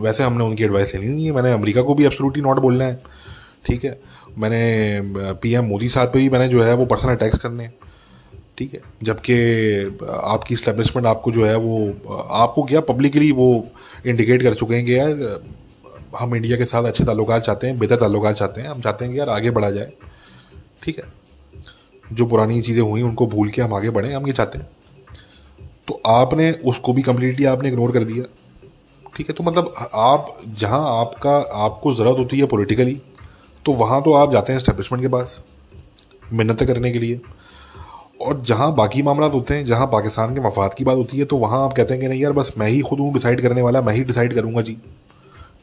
वैसे हमने उनकी एडवाइस लेनी नहीं है। मैंने अमेरिका को भी एब्सोल्युटली नॉट बोलना है। ठीक है? मैंने पीएम मोदी साहब पे भी मैंने जो है, वो पर्सनल अटैक्स करने हैं। ठीक है? जबकि आपकी स्टैब्लिशमेंट आपको जो है, वो आपको क्या पब्लिकली वो इंडिकेट कर चुके हैं कि यार हम इंडिया के साथ अच्छे ताल्लुक चाहते हैं, बेहतर ताल्लुक चाहते हैं, हम चाहते हैं कि यार आगे बढ़ा जाए। ठीक है? जो पुरानी चीज़ें हुई, उनको भूल के हम आगे बढ़ें, हम ये चाहते हैं। तो आपने उसको भी कम्प्लीटली आपने इग्नोर कर दिया। ठीक है? तो मतलब आप, जहाँ आपका, आपको ज़रूरत होती है पॉलिटिकली तो वहाँ तो आप जाते हैं इस्टेब्लिशमेंट के पास, मिन्नत करने के लिए। और जहाँ बाकी मामला होते हैं, जहाँ पाकिस्तान के मफाद की बात होती है तो वहाँ आप कहते हैं कि नहीं यार, बस मैं ही खुद हूँ डिसाइड करने वाला, मैं ही डिसाइड करूँगा जी।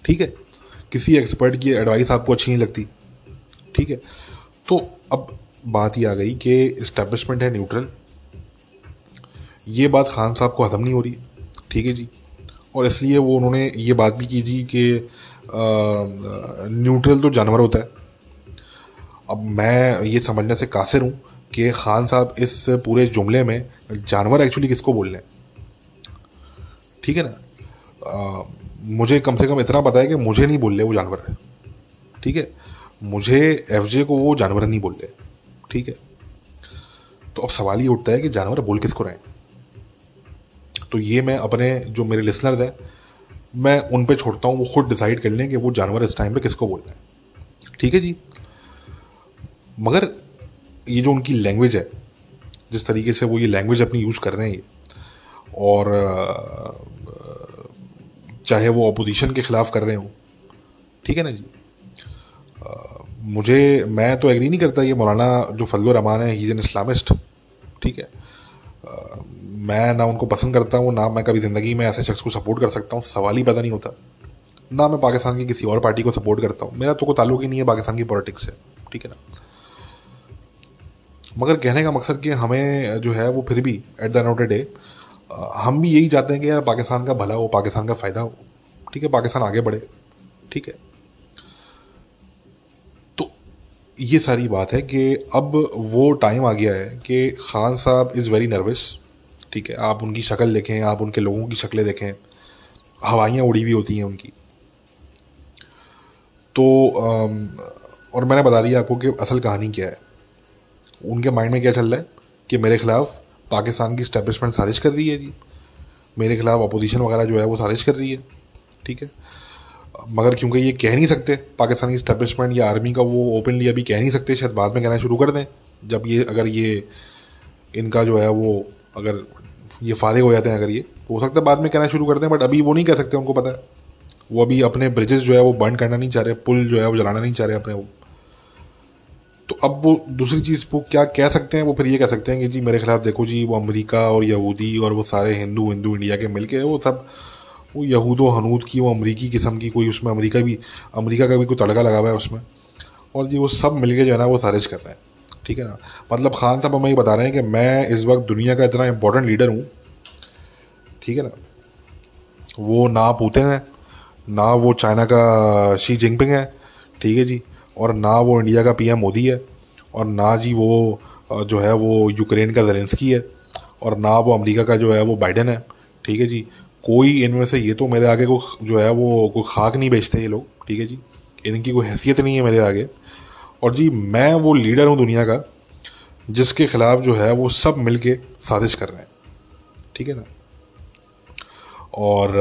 ठीक है? किसी एक्सपर्ट की एडवाइस आपको अच्छी नहीं लगती। ठीक है? तो अब बात ही आ गई कि इस्टेब्लिशमेंट है न्यूट्रल ये बात खान साहब को हजम नहीं हो रही। ठीक है जी? और इसलिए वो उन्होंने ये बात भी की जी कि न्यूट्रल तो जानवर होता है। अब मैं ये समझने से कासिर हूँ कि खान साहब इस पूरे जुमले में जानवर एक्चुअली किसको बोल रहे हैं? ठीक है ना? आ, मुझे कम से कम इतना पता है कि मुझे नहीं बोल रहे वो जानवर है। ठीक है? मुझे एफजे को वो जानवर नहीं बोल रहे ठीक है? तो अब सवाल ये उठता है कि जानवर बोल किसको रहे तो ये मैं अपने जो मेरे लिसनर हैं मैं उन पे छोड़ता हूँ, वो खुद डिसाइड कर लें कि वो जानवर इस टाइम पे किसको बोल रहे हैं। ठीक है जी? मगर ये जो उनकी लैंग्वेज है, जिस तरीके से वो ये लैंग्वेज अपनी यूज़ कर रहे हैं ये, और चाहे वो अपोजिशन के ख़िलाफ़ कर रहे हो, ठीक है ना जी? मुझे, मैं तो एग्री नहीं करता ये मौलाना जो फजल रहमान है ही इज़ एन इस्लामिस्ट ठीक है? मैं ना उनको पसंद करता हूँ, ना मैं कभी ज़िंदगी में ऐसे शख्स को सपोर्ट कर सकता हूँ, सवाल ही पता नहीं होता। ना मैं पाकिस्तान की किसी और पार्टी को सपोर्ट करता हूँ। मेरा तो कोई ताल्लुक ही नहीं है पाकिस्तान की पॉलिटिक्स से, ठीक है ना? मगर कहने का मकसद कि हमें जो है वो फिर भी at the end of the day हम भी यही चाहते हैं कि यार पाकिस्तान का भला हो, पाकिस्तान का फ़ायदा हो, ठीक है? पाकिस्तान आगे बढ़े, ठीक है? तो ये सारी बात है कि अब वो टाइम आ गया है कि खान साहब इज़ वेरी नर्वस ठीक है, आप उनकी शक्ल देखें, आप उनके लोगों की शक्लें देखें, हवाइयाँ उड़ी हुई होती हैं उनकी। तो और मैंने बता दिया आपको कि असल कहानी क्या है। उनके माइंड में क्या चल रहा है कि मेरे खिलाफ पाकिस्तान की स्टैब्लिशमेंट साजिश कर रही है जी। मेरे खिलाफ अपोजिशन वगैरह जो है वो साजिश कर रही है, ठीक है। मगर क्योंकि ये कह नहीं सकते, पाकिस्तानी स्टैब्लिशमेंट या आर्मी का वो ओपनली अभी कह नहीं सकते, शायद बाद में कहना शुरू कर दें। जब ये, अगर ये, इनका जो है वो, अगर ये फारिग हो जाते हैं अगर ये। तो हो सकता है बाद में कहना शुरू कर दें बट अभी वो नहीं कह सकते, उनको पता है। वो अभी अपने ब्रिजेस जो है वो बर्न करना नहीं चाह रहे, पुल जो है वो जलाना नहीं चाह रहे अपने वो। तो अब वो दूसरी चीज़, वो क्या कह सकते हैं, वो फिर ये कह सकते हैं कि जी, मेरे खिलाफ देखो जी, वो अमेरिका और यहूदी और वो सारे हिंदू हिंदू इंडिया के मिलके वो सब, वो यहूद हनूद की, वो अमरीकी किस्म की कोई उसमें अमरीका भी, अमरीका का भी कोई तड़का लगा हुआ है उसमें। और जी, वो सब मिलके जो है ना, वो साजिश कर रहे हैं। ठीक है ना? मतलब खान साहब हमें ये बता रहे हैं कि मैं इस वक्त दुनिया का इतना इम्पोर्टेंट लीडर हूँ, ठीक है ना? वो ना पुतिन है, ना वो चाइना का शी जिनपिंग है, ठीक है जी? और ना वो इंडिया का पीएम मोदी है, और ना जी वो जो है वो यूक्रेन का जरेंसकी है, और ना वो अमेरिका का जो है वो बाइडन है, ठीक है जी? कोई इनमें से ये तो मेरे आगे को जो है वो कोई खाक नहीं बेचते ये लोग, ठीक है जी? इनकी कोई हैसियत नहीं है मेरे आगे। और जी मैं वो लीडर हूँ दुनिया का जिसके ख़िलाफ़ जो है वो सब मिल के साजिश कर रहे हैं। ठीक है ना? और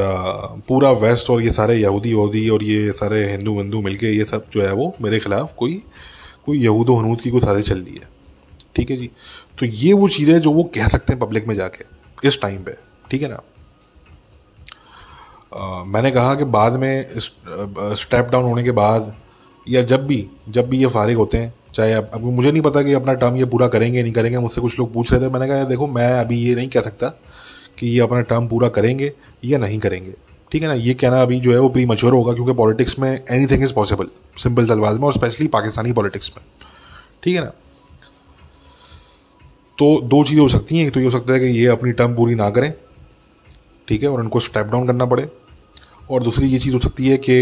पूरा वेस्ट और ये सारे यहूदी वहूदी और ये सारे हिंदू हिंदू मिल के ये सब जो है वो मेरे ख़िलाफ़ कोई कोई यहूद हनूद की कोई साजिश चल रही है। ठीक है जी? तो ये वो चीज़ें जो वो कह सकते हैं पब्लिक में जाके इस टाइम पे। ठीक है ना? आ, मैंने कहा कि बाद में स्टेप डाउन होने के बाद या जब भी जब भी ये फारिग होते हैं, चाहे अब अब मुझे नहीं पता कि अपना टर्म ये पूरा करेंगे, नहीं करेंगे, मुझसे कुछ लोग पूछ रहे थे, मैंने कहा देखो, मैं अभी ये नहीं कह सकता कि ये अपना टर्म पूरा करेंगे या नहीं करेंगे। ठीक है ना? ये कहना अभी जो है वो प्री मच्योर होगा, क्योंकि पॉलिटिक्स में anything is possible simple तलवाज में, और स्पेशली पाकिस्तानी पॉलिटिक्स में। ठीक है ना? तो दो चीज़ें हो सकती हैं, एक तो ये हो सकता है कि ये अपनी टर्म पूरी ना करें, ठीक है, और उनको स्टेप डाउन करना पड़े। और दूसरी ये चीज़ हो सकती है कि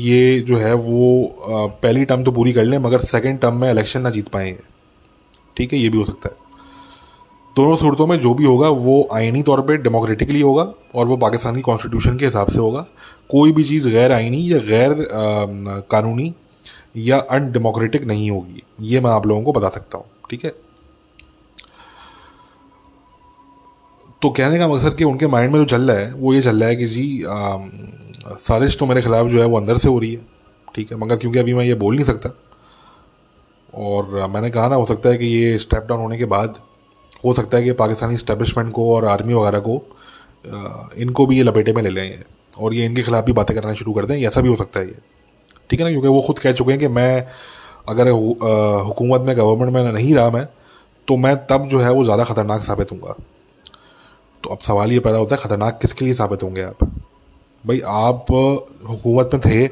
ये जो है वो पहली टर्म तो पूरी कर लें, मगर सेकेंड टर्म में इलेक्शन ना जीत पाएँगे ठीक है, ये भी हो सकता है। दोनों सूरतों में जो भी होगा, वो आइनी तौर पे डेमोक्रेटिकली होगा और वो पाकिस्तानी कॉन्स्टिट्यूशन के हिसाब से होगा। कोई भी चीज़ गैर आइनी या गैर कानूनी या अनडेमोक्रेटिक नहीं होगी। ये मैं आप लोगों को बता सकता हूँ। ठीक है? तो कहने का मकसद कि उनके माइंड में जो चल रहा है, वो ये चल रहा है कि जी साजिश तो मेरे ख़िलाफ़ जो है वो अंदर से हो रही है, ठीक है? मगर क्योंकि अभी मैं ये बोल नहीं सकता, और मैंने कहा ना, हो सकता है कि ये स्टेप डाउन होने के बाद, हो सकता है कि पाकिस्तानी इस्टेब्लिशमेंट को और आर्मी वगैरह को इनको भी ये लपेटे में ले लें और ये इनके खिलाफ भी बातें करना शुरू कर दें, ऐसा भी हो सकता है ये, ठीक है ना? क्योंकि वो खुद कह चुके हैं कि मैं, अगर हुकूमत में गवर्नमेंट में नहीं रहा मैं तो मैं तब जो है वो ज़्यादा ख़तरनाक साबित हूँ तो अब सवाल ये पैदा होता है, ख़तरनाक किसके लिए साबित होंगे आप? भाई आप हुकूमत में थे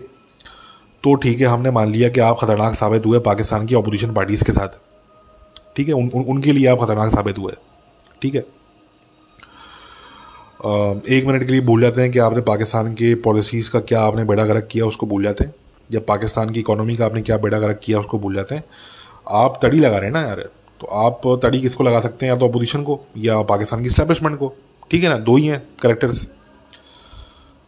तो ठीक है हमने मान लिया कि आप ख़तरनाक साबित हुए पाकिस्तान की अपोजिशन पार्टीज़ के साथ। ठीक है उन, उन, उनके लिए आप ख़तरनाक साबित हुए। ठीक है? एक मिनट के लिए भूल जाते हैं कि आपने पाकिस्तान के पॉलिसीज़ का क्या आपने बेड़ा गर्क किया उसको भूल जाते हैं। या पाकिस्तान की इकोनॉमी का आपने क्या बेड़ा गर्क किया उसको भूल जाते हैं। आप तड़ी लगा रहे हैं ना यार तो आप तड़ी किसको लगा सकते हैं या तो अपोजिशन को या पाकिस्तान की स्टैब्लिशमेंट को। ठीक है ना? दो ही हैं करेक्टर्स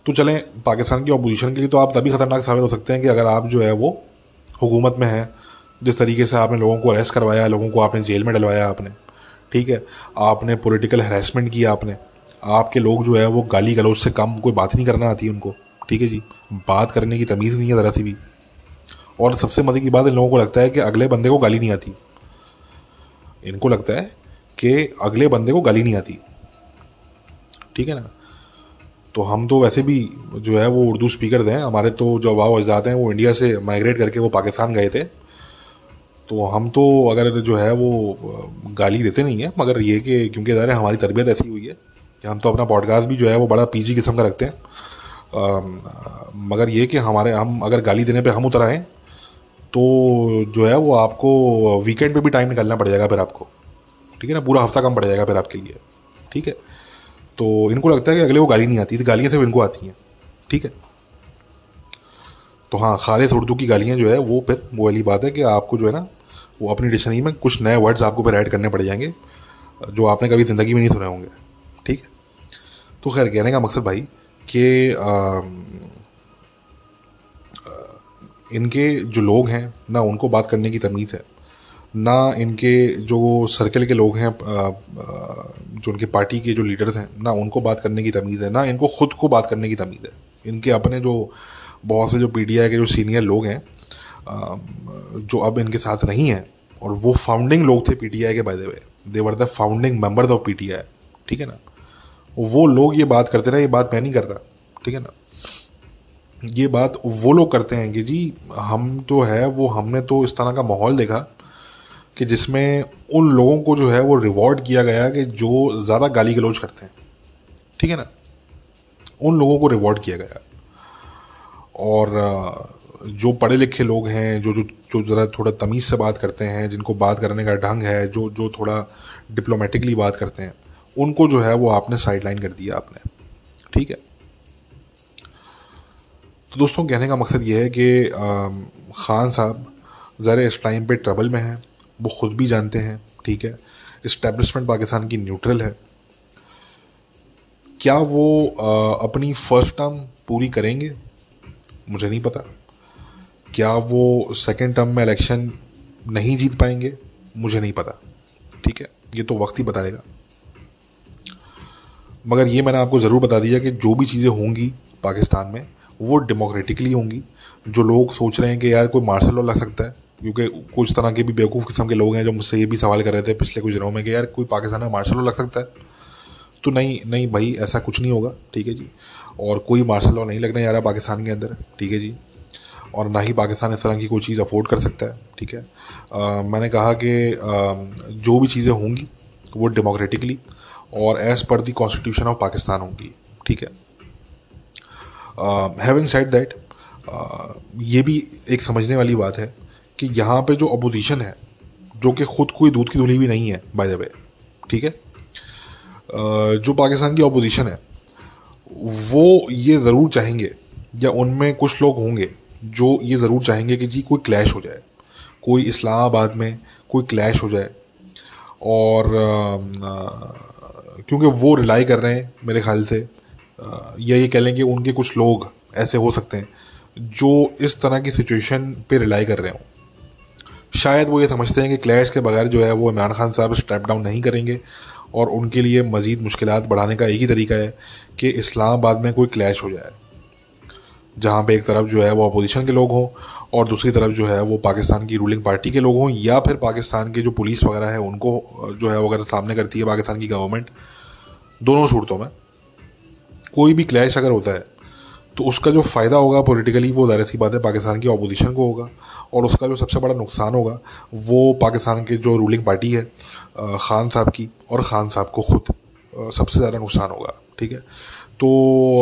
तो चलें, पाकिस्तान की अपोजिशन के लिए तो आप तभी ख़तरनाक साबित हो सकते हैं कि अगर आप जो है वो हुकूमत में हैं, जिस तरीके से आपने लोगों को अरेस्ट करवाया, लोगों को आपने जेल में डलवाया आपने, ठीक है? आपने पॉलिटिकल हरेसमेंट किया आपने, आपके लोग जो है वो गाली गलौज से कम, कोई बात नहीं करना आती उनको, ठीक है जी? बात करने की तमीज़ नहीं है ज़रा सी भी। और सबसे मज़े की बात इन लोगों को लगता है कि अगले बंदे को गाली नहीं आती। इनको लगता है कि अगले बंदे को गाली नहीं आती। ठीक है ना? तो हम तो वैसे भी जो है वो उर्दू स्पीकर हैं हमारे तो जो वाह अजाद हैं वो इंडिया से माइग्रेट करके वो पाकिस्तान गए थे। तो हम तो अगर जो है वो गाली देते नहीं हैं मगर ये कि क्योंकि ज़ाहिर हमारी तरबियत ऐसी हुई है कि हम तो अपना पॉडकास्ट भी जो है वो बड़ा पीजी किस्म का रखते हैं। आ, मगर ये कि हमारे हम अगर गाली देने पे हम उतर आएँ तो जो है वो आपको वीकेंड पे भी टाइम निकालना पड़ जाएगा फिर आपको। ठीक है ना? पूरा हफ़्ता कम पड़ जाएगा फिर आपके लिए। ठीक है? तो इनको लगता है कि अगले वो गाली नहीं आती गालियाँ सिर्फ़ इनको आती हैं। ठीक है? तो हाँ खालिश उर्दू की गालियाँ जो है, वो फिर वो वाली बात है कि आपको जो है ना, वो अपनी डिक्शनरी में कुछ नए वर्ड्स आपको फिर ऐड करने पड़ जाएँगे, जो आपने कभी ज़िंदगी में नहीं सुने होंगे। ठीक है? तो खैर, कहने का मकसद भाई कि इनके जो लोग हैं, ना उनको बात करने की तमीज़ है। ना इनके जो सर्कल के लोग हैं जो उनके पार्टी के जो लीडर्स हैं, ना उनको बात करने की तमीज़ है, ना इनको खुद को बात करने की तमीज़ है। इनके अपने जो बहुत से जो पी के जो सीनियर लोग हैं जो अब इनके साथ नहीं हैं, और वो फाउंडिंग लोग थे पीटीआई के by the way they were the founding members of PTI ठीक है ना? वो लोग ये बात करते ना ये बात मैं नहीं कर रहा, ठीक है ना? ये बात वो लोग करते हैं कि जी, हम तो है, वो हमने तो इस तरह का माहौल देखा कि जिसमें उन लोगों को जो है वो रिवॉर्ड किया गया कि जो ज़्यादा गाली गलौज करते हैं। ठीक है ना? उन लोगों को रिवॉर्ड किया गया। और जो पढ़े लिखे लोग हैं, जो जो जो ज़रा थोड़ा तमीज़ से बात करते हैं, जिनको बात करने का ढंग है, जो जो थोड़ा डिप्लोमेटिकली बात करते हैं, उनको जो है वो आपने साइड लाइन कर दिया आपने। ठीक है? तो दोस्तों, कहने का मकसद ये है कि ख़ान साहब ज़रा इस टाइम पे ट्रबल में हैं। वो ख़ुद भी जानते हैं ठीक है? इस्टेब्लिशमेंट पाकिस्तान की न्यूट्रल है। क्या वो आ, अपनी फ़र्स्ट टर्म पूरी करेंगे? मुझे नहीं पता। क्या वो सेकेंड टर्म में इलेक्शन नहीं जीत पाएँगे? मुझे नहीं पता ठीक है? ये तो वक्त ही बताएगा मगर ये मैंने आपको ज़रूर बता दिया कि जो भी चीज़ें होंगी पाकिस्तान में वो डेमोक्रेटिकली होंगी। जो लोग सोच रहे हैं कि यार कोई मार्शल लॉ लग सकता है क्योंकि कुछ तरह के भी बेवकूफ़ किस्म के लोग हैं जो मुझसे ये भी सवाल कर रहे थे पिछले कुछ दिनों में कि यार कोई पाकिस्तान में मार्शल लॉ लग सकता है? तो नहीं नहीं भाई ऐसा कुछ नहीं होगा ठीक है जी। और कोई मार्शल लॉ नहीं लगने जा रहा पाकिस्तान के अंदर ठीक है जी। और ना ही पाकिस्तान इस तरह की कोई चीज़ अफोर्ड कर सकता है ठीक है। आ, मैंने कहा कि जो भी चीज़ें होंगी वो डेमोक्रेटिकली और as per the constitution of Pakistan होंगी ठीक है। हैविंग साइड दैट ये भी एक समझने वाली बात है कि यहाँ पे जो अपोजिशन है, जो कि ख़ुद कोई दूध की धुली भी नहीं है बाय द वे ठीक है? जो पाकिस्तान की अपोजिशन है, वो ये ज़रूर चाहेंगे, या उनमें कुछ लोग होंगे जो ये ज़रूर चाहेंगे कि जी कोई क्लैश हो जाए, कोई इस्लामाबाद में कोई क्लैश हो जाए, और क्योंकि वो रिलाई कर रहे हैं मेरे ख्याल से या ये कह लें कि उनके कुछ लोग ऐसे हो सकते हैं, जो इस तरह की सिचुएशन पे रिलाई कर रहे हों। शायद वो ये समझते हैं कि क्लैश के बगैर जो है वो इमरान खान साहब स्टेप डाउन नहीं करेंगे और उनके लिए मज़ीद मुश्किल बढ़ाने का एक ही तरीका है कि इस्लामाबाद में कोई क्लैश हो जाए, जहाँ पे एक तरफ़ जो है वो अपोजिशन के लोग हों और दूसरी तरफ़ जो है वो पाकिस्तान की रूलिंग पार्टी के लोग हों या फिर पाकिस्तान के जो पुलिस वगैरह है उनको जो है वो अगर सामने करती है पाकिस्तान की गवर्नमेंट दोनों सूरतों में कोई भी क्लैश अगर होता है तो उसका जो फ़ायदा होगा पॉलिटिकली वो ज़ाहिर सी बात है पाकिस्तान की अपोजिशन को होगा और उसका जो सबसे बड़ा नुकसान होगा, वो पाकिस्तान के जो रूलिंग पार्टी है ख़ान साहब की और ख़ान साहब को ख़ुद सबसे ज़्यादा नुकसान होगा, ठीक है? तो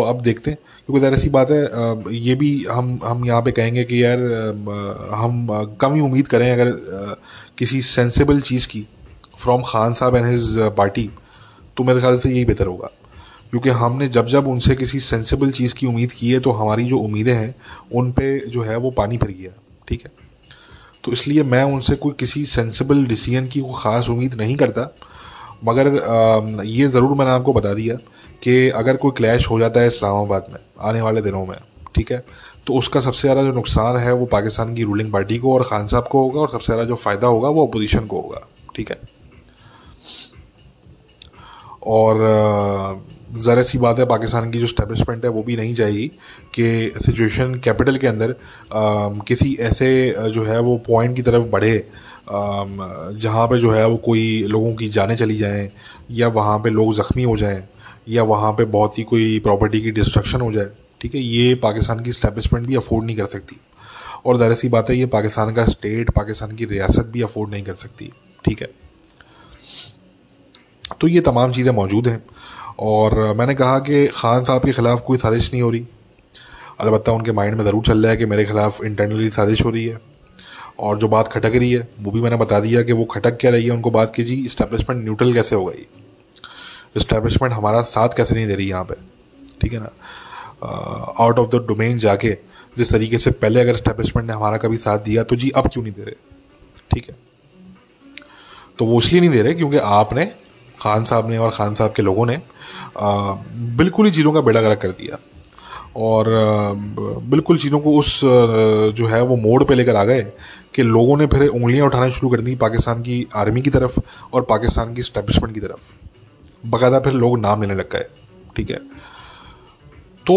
अब देखते हैं, क्योंकि ज़ाहिर सी बात है ये भी हम हम यहाँ पे कहेंगे कि यार हम कम ही उम्मीद करें अगर किसी सेंसिबल चीज़ की फ्रॉम खान साहब एंड हिज पार्टी तो मेरे ख्याल से यही बेहतर होगा। क्योंकि हमने जब जब उनसे किसी सेंसिबल चीज़ की उम्मीद की है तो हमारी जो उम्मीदें हैं, उन पे जो है वो पानी फिर गया, ठीक है? तो इसलिए मैं उनसे कोई किसी सेंसिबल डिसीज़न की कोई ख़ास उम्मीद नहीं करता, मगर ये ज़रूर मैंने आपको बता दिया कि अगर कोई क्लैश हो जाता है इस्लामाबाद में, आने वाले दिनों में, ठीक है? तो उसका सबसे ज़्यादा जो नुकसान है वो पाकिस्तान की रूलिंग पार्टी को और खान साहब को होगा, और सबसे ज़्यादा जो फ़ायदा होगा वो अपोजिशन को होगा, ठीक है? और ज़रा सी बात है, पाकिस्तान की जो स्टैब्लिशमेंट है, वो भी नहीं चाहेगी कि सिचुएशन कैपिटल के अंदर किसी ऐसे जो है, वो पॉइंट की तरफ़ बढ़े जहाँ पे जो है, वो कोई लोगों की जानें चली जाएँ, या वहाँ पे लोग ज़ख्मी हो जाएँ, या वहाँ पे बहुत ही कोई प्रॉपर्टी की डिस्ट्रक्शन हो जाए, ठीक है? ये पाकिस्तान की स्टैब्लिशमेंट भी अफोर्ड नहीं कर सकती। और ज़ाहिर सी बात है, ये पाकिस्तान का स्टेट पाकिस्तान की रियासत भी अफोर्ड नहीं कर सकती, ठीक है? तो ये तमाम चीज़ें मौजूद हैं। और मैंने कहा कि ख़ान साहब के ख़िलाफ़ कोई साजिश नहीं हो रही। अलबत् उनके माइंड में ज़रूर चल रहा है कि मेरे ख़िलाफ़ इंटरनली साजिश हो रही है। और जो बात खटक रही है, वो भी मैंने बता दिया कि वो खटक क्या रही है, उनको बात कीजिए इस्टेब्लिशमेंट न्यूट्रल कैसे हो गई। इस्टेब्लिशमेंट हमारा साथ कैसे नहीं दे रही यहाँ पे, ठीक है ना? आउट ऑफ़ द डोमेन जाके, जिस तरीके से पहले अगर इस्टेब्लिशमेंट ने हमारा कभी साथ दिया तो जी अब क्यों नहीं दे रहे? ठीक है? तो वो इसलिए नहीं दे रहे क्योंकि आपने खान साहब ने और खान साहब के लोगों ने बिल्कुल ही चीज़ों का बेड़ा गर्क कर दिया। और बिल्कुल चीज़ों को उस जो है वो मोड़ पे लेकर आ गए कि लोगों ने फिर उंगलियाँ उठाना शुरू कर दी पाकिस्तान की आर्मी की तरफ़ और पाकिस्तान की स्टैब्लिशमेंट की तरफ़। बाकायदा फिर लोग नाम लेने लग गए, ठीक है? तो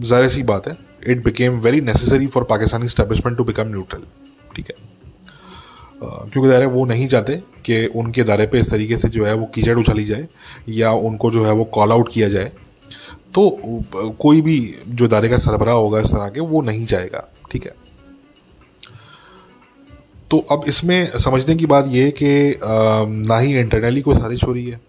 ज़ाहिर सी बात है it became very necessary for Pakistani establishment to become neutral ठीक है? क्योंकि ज़ाहिर वो नहीं चाहते कि उनके दायरे पे इस तरीके से जो है वो कीचड़ उछाली जाए या उनको जो है वो कॉल आउट किया जाए। तो कोई भी जो दायरे का सरबराह होगा इस तरह के, वो नहीं चाहेगा। ठीक है? तो अब इसमें समझने की बात यह कि ना ही इंटरनली कोई साजिश हो रही है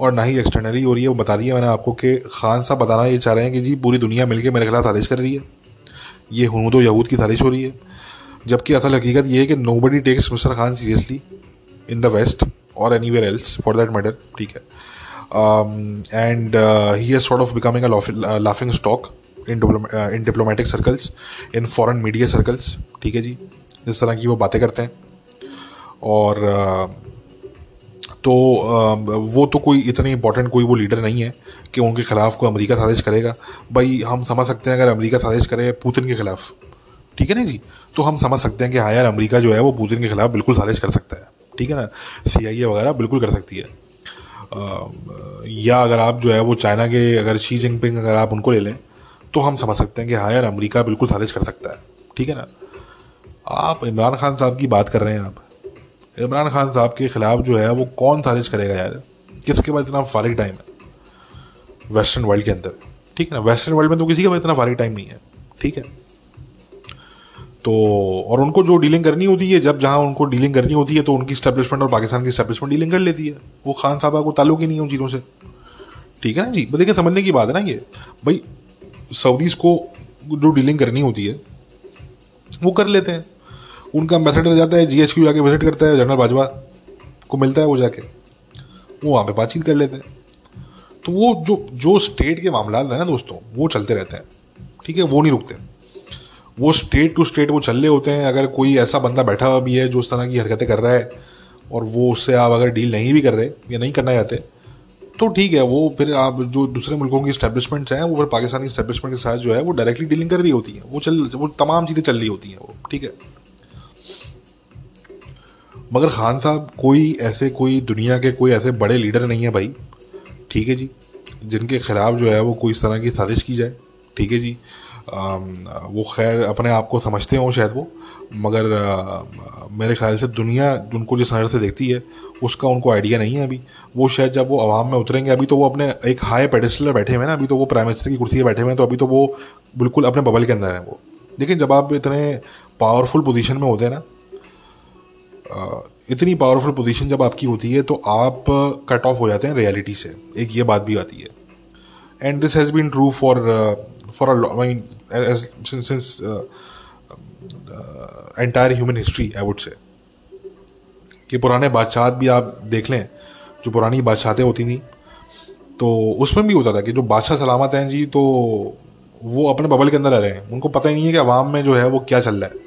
और ना ही एक्सटर्नली हो रही है। वो बता दिया मैंने आपको कि खान साहब बताना ये चाह रहे हैं कि जी पूरी दुनिया मिलकर मेरे खिलाफ साजिश कर रही है। ये हनूद यहूद की साजिश हो रही है। जबकि असल हकीकत ये है कि nobody takes mister Khan seriously in the west और anywhere else for that matter ठीक है। And he has sort of becoming a laughing stock in in diplomatic circles in foreign media circles ठीक है जी जिस तरह की वो बातें करते हैं। और uh, तो वो तो कोई इतने इंपॉर्टेंट कोई वो लीडर नहीं है कि उनके खिलाफ कोई अमेरिका साजिश करेगा। भाई हम समझ सकते हैं अगर अमेरिका साजिश करे पुतिन के खिलाफ। ठीक है ना जी? तो हम समझ सकते हैं कि हाँ यार, अमेरिका जो है वो पुतिन के खिलाफ बिल्कुल साजिश कर सकता है। ठीक है ना? सी आई ए वगैरह बिल्कुल कर सकती है। या अगर आप जो है वो चाइना के, अगर शी जिनपिंग अगर आप उनको ले लें तो हम समझ सकते हैं कि हाँ यार, अमेरिका बिल्कुल साजिश कर सकता है। ठीक है ना? आप इमरान खान साहब की बात कर रहे हैं आप। इमरान खान साहब के ख़िलाफ़ जो है वो कौन साजिश करेगा यार? किसके पास इतना फारिग टाइम है? वेस्टर्न वर्ल्ड के अंदर। ठीक है ना? वेस्टर्न वर्ल्ड में तो किसी का इतना भारी टाइम नहीं है। ठीक है? तो और उनको जो डीलिंग करनी होती है, जब जहाँ उनको डीलिंग करनी होती है तो उनकी स्टैब्लिशमेंट और पाकिस्तान की स्टैब्लिशमेंट डीलिंग कर लेती है। वो खान साहबा को ताल्लुक ही नहीं है उन चीज़ों से। ठीक है ना जी? देखिए, समझने की बात है ना ये। भाई सऊदीज़ को जो डीलिंग करनी होती है, वो कर लेते हैं। उनका एम्बेसडर जाता है जी एच क्यू जाके विज़िट करता है जनरल बाजवा को मिलता है वो जाके। वो वहाँ पे बातचीत कर लेते हैं। तो वो जो जो स्टेट के मामला है ना दोस्तों, वो चलते रहते हैं। ठीक है? वो नहीं रुकते। वो स्टेट टू स्टेट वो चल रहे होते हैं। अगर कोई ऐसा बंदा बैठा हुआ भी है जो उस तरह की हरकतें कर रहा है और वो उससे आप अगर डील नहीं भी कर रहे, या नहीं करना चाहते तो ठीक है, वो फिर आप जो दूसरे मुल्कों की स्टैब्लिशमेंट्स हैं, वो फिर पाकिस्तानी स्टैब्लिशमेंट के साथ जो है वो डायरेक्टली डीलिंग कर रही होती हैं। वो चल, वो तमाम चीज़ें चल रही होती हैं वो, ठीक है। मगर खान साहब, कोई ऐसे, कोई दुनिया के कोई ऐसे बड़े लीडर नहीं है भाई, ठीक है जी। जिनके खिलाफ जो है वो कोई इस तरह की साजिश की जाए, ठीक है जी। वो खैर अपने आप को समझते हों शायद वो, मगर मेरे ख्याल से दुनिया उनको जिस नज़र से देखती है, उसका उनको आइडिया नहीं है अभी। वो शायद जब वो आवाम में उतरेंगे, अभी तो वो अपने एक हाई पेडिस्टल बैठे हुए हैं ना, अभी तो वो प्राइम मिनिस्टर की कुर्सी पर बैठे हुए हैं तो अभी तो वो बिल्कुल अपने बबल के अंदर हैं वो। लेकिन जब आप इतने पावरफुल पोजीशन में होते हैं ना इतनी पावरफुल पोजीशन जब आपकी होती है तो आप कट ऑफ़ हो जाते हैं रियलिटी से। एक ये बात भी आती है। And this has been true for for a lot. I mean, as since since uh, uh, entire human history, I would say. कि पुराने बादशाह भी आप देख लें जो पुरानी बादशाहतें होती थी तो उसमें भी होता था कि जो बादशाह सलामत हैं जी तो वो अपने बबल के अंदर रह रहे हैं उनको पता ही नहीं है कि आवाम में जो है वो क्या चल रहा है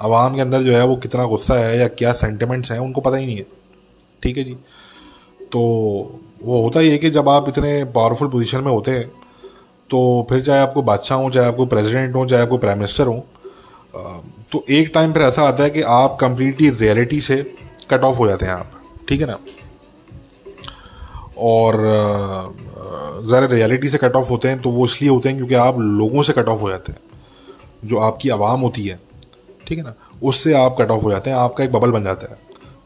आवाम के अंदर जो है वो कितना गुस्सा है या क्या सेंटिमेंट्स हैं उनको पता ही नहीं है ठीक है जी तो वो होता ही है कि जब आप इतने पावरफुल पोजीशन में होते हैं तो फिर चाहे आपको बादशाह हो, चाहे आपको प्रेसिडेंट हो, चाहे आपको प्राइम मिनिस्टर हो तो एक टाइम फिर ऐसा आता है कि आप कंप्लीटली रियलिटी से कट ऑफ़ हो जाते हैं आप, ठीक है ना? और ज़रा रियलिटी से कट ऑफ़ होते हैं तो वो इसलिए होते हैं क्योंकि आप लोगों से कट ऑफ़ हो जाते हैं, जो आपकी आवाम होती है, ठीक है ना? उससे आप कट ऑफ़ हो जाते हैं, आपका एक बबल बन जाता है,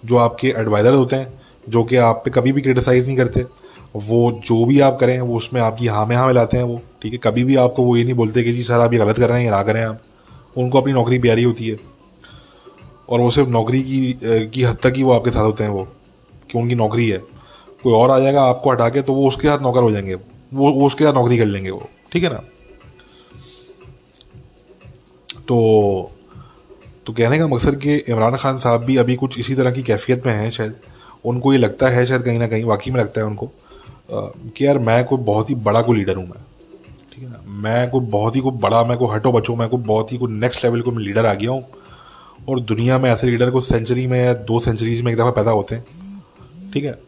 जो आपके एडवाइज़र होते हैं जो कि आप पे कभी भी क्रिटिसाइज़ नहीं करते। वो जो भी आप करें, वो उसमें आपकी हाँ में हाँ मिलाते हैं वो, ठीक है? कभी भी आपको वो ये नहीं बोलते कि जी, सर, आप ये गलत कर रहे हैं, या ना करें आप। उनको अपनी नौकरी प्यारी होती है। और वो सिर्फ़ नौकरी की की हद तक ही वो आपके साथ होते हैं वो, कि उनकी नौकरी है। कोई और आ जाएगा आपको हटा के तो वो उसके साथ नौकर हो जाएँगे। वो वो उसके साथ नौकरी कर लेंगे वो, ठीक है ना? तो तो कहने का मकसद कि इमरान खान साहब भी अभी कुछ इसी तरह की कैफियत में हैं शायद। उनको ये लगता है शायद कहीं ना कहीं, वाकई में लगता है उनको कि यार मैं कोई बहुत ही बड़ा को लीडर हूँ मैं। ठीक है ना? मैं को बहुत ही को बड़ा, मैं को हटो बचो, मैं को बहुत ही को नेक्स्ट लेवल को लीडर आ गया हूँ। और दुनिया में ऐसे लीडर को सेंचुरी में या दो सेंचुरीज में एक दफ़ा पैदा होते हैं। ठीक है?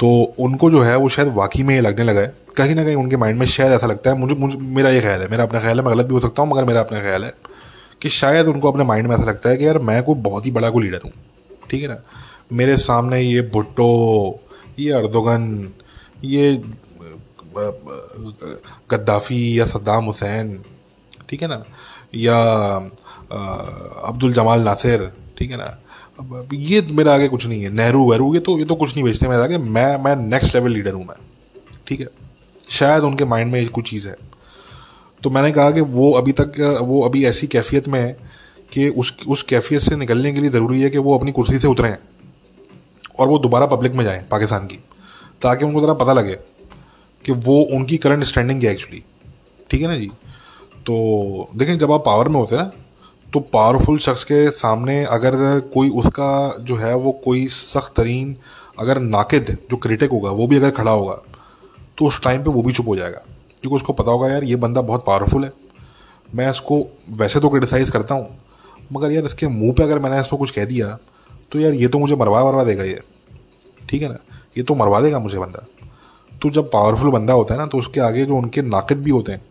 तो उनको जो है वो शायद वाकई में ये लगने लगा है। कहीं ना कहीं उनके माइंड में शायद ऐसा लगता है। मुझे मुझे, मेरा ये ख्याल है, मेरा अपना ख्याल है, मैं गलत भी हो सकता हूँ, मगर मेरा अपना ख्याल है कि शायद उनको अपने माइंड में ऐसा लगता है कि यार मैं कोई बहुत ही बड़ा को लीडर हूँ। ठीक है ना? मेरे सामने ये भुट्टो, ये अर्दोगन, ये गद्दाफ़ी या सद्दाम हुसैन, ठीक है ना? या अब्दुल जमाल नासिर, ठीक है ना? ये मेरा आगे कुछ नहीं है। नेहरू, वहरू, ये तो ये तो कुछ नहीं बेचते मेरे आगे। मैं मैं नेक्स्ट लेवल लीडर हूँ मैं, ठीक है? शायद उनके माइंड में कुछ चीज़ है। तो मैंने कहा कि वो अभी तक, वो अभी ऐसी कैफियत में है कि उस उस कैफियत से निकलने के लिए ज़रूरी है कि वो अपनी कुर्सी से उतरें और वो दोबारा पब्लिक में जाएँ पाकिस्तान की, ताकि उनको ज़रा पता लगे कि वो उनकी करंट स्टैंडिंग क्या एक्चुअली ठीक है ना जी? तो देखें, जब आप पावर में होते हैं ना तो पावरफुल शख्स के सामने अगर कोई उसका जो है वो कोई सख्त तरीन अगर नाकिद जो क्रिटिक होगा, वो भी अगर खड़ा होगा तो उस टाइम पे वो भी चुप हो जाएगा। क्योंकि उसको पता होगा, यार, ये बंदा बहुत पावरफुल है। मैं इसको वैसे तो क्रिटिसाइज़ करता हूँ मगर यार इसके मुँह पे अगर मैंने इसको कुछ कह दिया तो यार ये तो मुझे मरवा मरवा देगा ये। ठीक है ना? ये तो मरवा देगा मुझे बंदा। तो जब पावरफुल बंदा होता है ना तो उसके आगे जो उनके नाकद भी होते हैं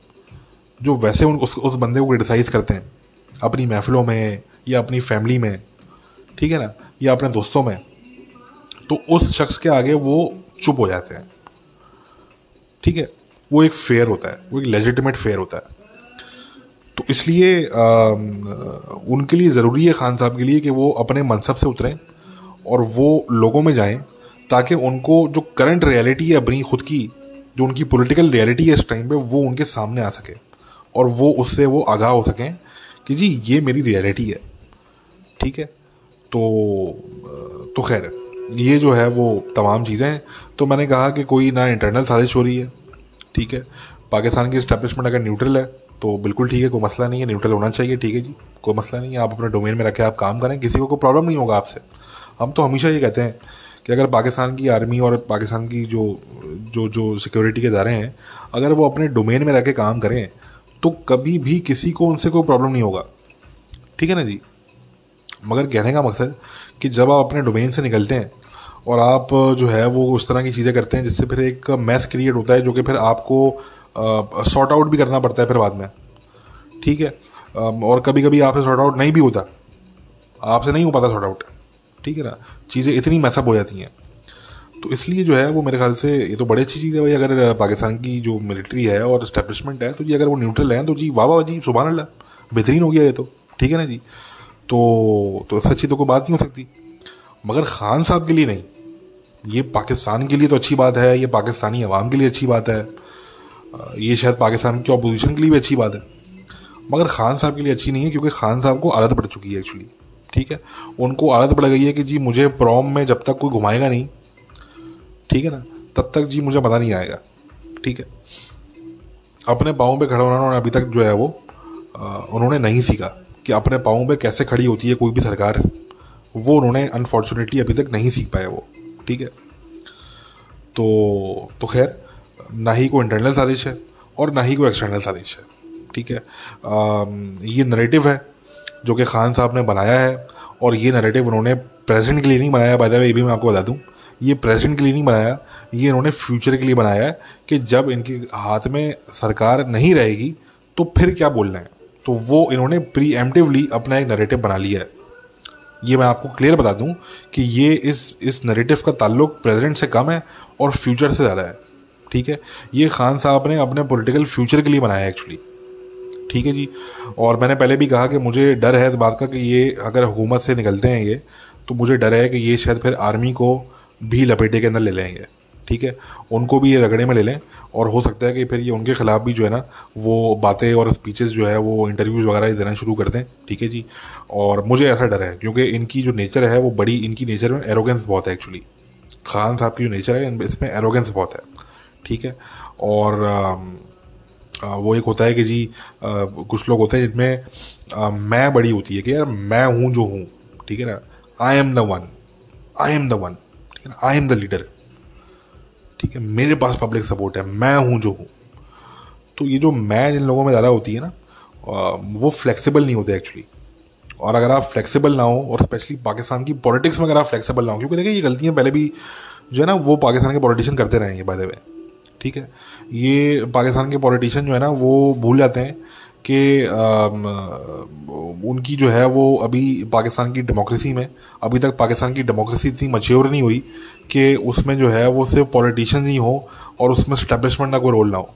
जो वैसे उन उस, उस बंदे को क्रिटिसाइज़ करते हैं अपनी महफिलों में या अपनी फैमिली में ठीक है ना? या अपने दोस्तों में तो उस शख्स के आगे वो चुप हो जाते हैं। ठीक है? वो एक फेयर होता है वो एक लेजिटिमेट फेयर होता है। तो इसलिए उनके लिए ज़रूरी है खान साहब के लिए कि वो अपने मनसब से उतरें और वो लोगों में जाएँ, ताकि उनको जो करंट रियलिटी है अपनी खुद की, जो उनकी पॉलिटिकल रियलिटी है इस टाइम पे, वो उनके सामने आ सके और वो उससे वो आगाह हो सकें कि जी, ये मेरी रियलिटी है। ठीक है? तो तो खैर, ये जो है वो तमाम चीज़ें हैं। तो मैंने कहा कि कोई ना इंटरनल साजिश हो रही है, ठीक है? पाकिस्तान की इस्टेब्लिशमेंट अगर न्यूट्रल है तो बिल्कुल ठीक है, कोई मसला नहीं है न्यूट्रल होना चाहिए, ठीक है जी। कोई मसला नहीं है, आप अपने डोमेन में रखें, आप काम करें, किसी को कोई प्रॉब्लम नहीं होगा आपसे। हम तो हमेशा ये कहते हैं कि अगर पाकिस्तान की आर्मी और पाकिस्तान की जो जो जो सिक्योरिटी के इदारे हैं, अगर वो अपने डोमेन में रह के काम करें तो कभी भी किसी को उनसे कोई प्रॉब्लम नहीं होगा। ठीक है ना जी? मगर कहने का मकसद कि जब आप अपने डोमेन से निकलते हैं और आप जो है वो उस तरह की चीज़ें करते हैं जिससे फिर एक मैस क्रिएट होता है, जो कि फिर आपको सॉर्ट आउट भी करना पड़ता है फिर बाद में। ठीक है? और कभी कभी आपसे सॉर्ट आउट नहीं भी होता आपसे नहीं हो पाता सॉर्ट आउट ठीक है ना? चीज़ें इतनी मैसअप हो जाती हैं। तो इसलिए जो है, वो मेरे ख्याल से ये तो बड़ी अच्छी चीज़ है भाई। अगर पाकिस्तान की जो मिलिट्री है और इस्टेब्लिशमेंट है तो जी अगर वो न्यूट्रल है तो जी वाह वाह, जी सुबह अल्लाह बेहतरीन हो गया ये तो। ठीक है ना जी? तो तो इससे अच्छी तो कोई बात नहीं हो सकती। मगर खान साहब के लिए नहीं। ये पाकिस्तान के लिए तो अच्छी बात है, ये पाकिस्तानी अवाम के लिए अच्छी बात है। ये शायद पाकिस्तान की अपोजिशन के लिए भी अच्छी बात है। मगर खान साहब के लिए अच्छी नहीं है, क्योंकि खान साहब को आदत पड़ चुकी है एक्चुअली ठीक है? उनको आदत पड़ गई है कि जी मुझे प्रॉम में जब तक कोई घुमाएगा नहीं, ठीक है ना? तब तक जी मुझे पता नहीं आएगा। ठीक है? अपने पाँव पे खड़ा होना अभी तक जो है वो उन्होंने नहीं सीखा कि अपने पाँव पे कैसे खड़ी होती है कोई भी सरकार। वो उन्होंने अनफॉर्चुनेटली अभी तक नहीं सीख पाया वो। ठीक है? तो तो खैर ना ही कोई इंटरनल साजिश है और ना ही कोई एक्सटर्नल साजिश है। ठीक है? आ, ये नरेटिव है जो कि खान साहब ने बनाया है और ये नरेटिव उन्होंने प्रेजेंट के लिए नहीं बनाया। बाय द वे ये भी मैं आपको बता दूँ ये प्रेजेंट के लिए नहीं बनाया ये इन्होंने फ्यूचर के लिए बनाया है कि जब इनके हाथ में सरकार नहीं रहेगी तो फिर क्या बोलना है? तो वो इन्होंने प्री एम्पटिवली अपना एक नरेटिव बना लिया है। ये मैं आपको क्लियर बता दूँ कि ये इस इस नरेटिव का ताल्लुक प्रेजेंट से कम है और फ्यूचर से ज़्यादा है। ठीक है? ये खान साहब ने अपने पॉलिटिकल फ्यूचर के लिए बनाया एक्चुअली ठीक है जी? और मैंने पहले भी कहा कि मुझे डर है इस बात का कि ये अगर हुकूमत से निकलते हैं ये तो मुझे डर है कि ये शायद फिर आर्मी को भी लपेटे के अंदर ले लेंगे। ठीक है? उनको भी ये रगड़े में ले लें। और हो सकता है कि फिर ये उनके ख़िलाफ़ भी जो है ना, वो बातें और स्पीचेस जो है, वो इंटरव्यूज़ वगैरह देना शुरू कर दें। ठीक है जी? और मुझे ऐसा डर है, क्योंकि इनकी जो नेचर है, वो बड़ी, इनकी नेचर में एरोगेंस बहुत है एक्चुअली खान साहब की जो नेचर है इसमें एरोगेंस बहुत है। ठीक है? और वो एक होता है कि जी कुछ लोग होते हैं जिनमें मैं बड़ी होती है कि यार मैं हूँ जो हूँ, ठीक है ना? I am the one I am the one ठीक है ना? आई एम द लीडर ठीक है? मेरे पास पब्लिक सपोर्ट है, मैं हूँ जो हूँ। तो ये जो मैं जिन लोगों में ज़्यादा होती है ना वो फ्लेक्सिबल नहीं होते एक्चुअली और अगर आप फ्लेक्सिबल ना हो, और स्पेशली पाकिस्तान की पॉलिटिक्स में अगर आप फ्लेक्सिबल ना हो, क्योंकि देखिए ये गलतियाँ पहले भी जो है ना, वो पाकिस्तान के पॉलिटिशियन करते रहेंगे बाय द वे ठीक है? ये पाकिस्तान के पॉलिटिशियन जो है ना, वो भूल जाते हैं कि उनकी जो है वो अभी पाकिस्तान की डेमोक्रेसी में, अभी तक पाकिस्तान की डेमोक्रेसी इतनी मच्योर नहीं हुई कि उसमें जो है वो सिर्फ़ पॉलिटिशियंस ही हो और उसमें स्टैब्लिशमेंट का कोई रोल ना हो।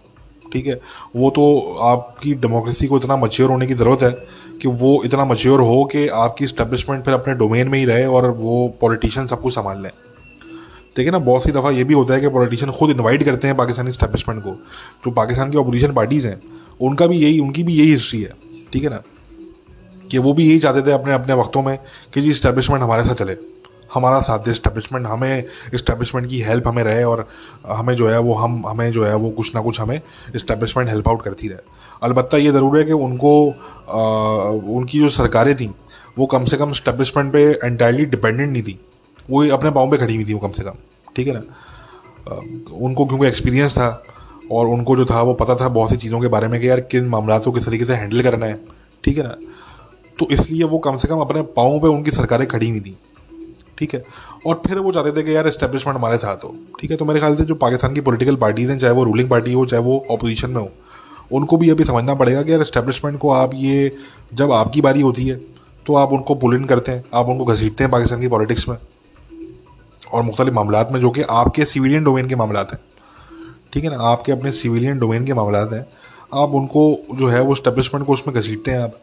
ठीक है? वो तो आपकी डेमोक्रेसी को इतना मच्योर होने की ज़रूरत है कि वो इतना मच्योर हो कि आपकी स्टैब्लिशमेंट फिर अपने डोमेन में ही रहे और वो पॉलिटिशियन सब कुछ संभाल लें। देखिए ना बहुत सी दफ़ा ये भी होता है कि पॉलिटिशियन खुद इनवाइट करते हैं पाकिस्तानी स्टैब्लिशमेंट को जो पाकिस्तान की अपोजिशन पार्टीज़ हैं उनका भी यही उनकी भी यही हिस्ट्री है ठीक है ना? कि वो भी यही चाहते थे अपने अपने वक्तों में कि जी इस्टेब्लिशमेंट हमारे साथ चले हमारा साथ दे इस्टेब्लिशमेंट हमें इस्टेब्लिशमेंट की हेल्प हमें रहे और हमें जो है वो हम हमें जो है वो कुछ ना कुछ हमें इस्टेब्लिशमेंट हेल्प आउट करती रहे। अलबत्त ये ज़रूर है कि उनको आ, उनकी जो सरकारें थी वो कम से कम इस्टेब्लिशमेंट पे एंटायरली डिपेंडेंट नहीं थी। वो अपने पाँव पे खड़ी हुई थी वो कम से कम। ठीक है ना? उनको क्योंकि एक्सपीरियंस था और उनको जो था वो पता था बहुत सी चीज़ों के बारे में कि यार किन मामला को किस तरीके से हैंडल करना है, ठीक है ना? तो इसलिए वो कम से कम अपने पाँव पे उनकी सरकारें खड़ी हुई थी, ठीक है? और फिर वो चाहते थे कि यार इस्टेब्लिशमेंट हमारे साथ हो, ठीक है? तो मेरे ख्याल से जो पाकिस्तान की पॉलिटिकल पार्टीज़ हैं, चाहे वो रूलिंग पार्टी हो, चाहे वो अपोजिशन में हो, उनको भी अभी समझना पड़ेगा कि यार इस्टेब्लिशमेंट को आप ये, जब आपकी बारी होती है तो आप उनको पुल इन करते हैं, आप उनको घसीटते हैं पाकिस्तान की पॉलिटिक्स में। और मुख्तलि मामला में जो कि आपके सिविलियन डोमेन के मामला हैं। ठीक है ना? आपके अपने सिविलियन डोमेन के मामला हैं। आप उनको जो है वो स्टेब्लिशमेंट को उसमें घसीटते हैं आप।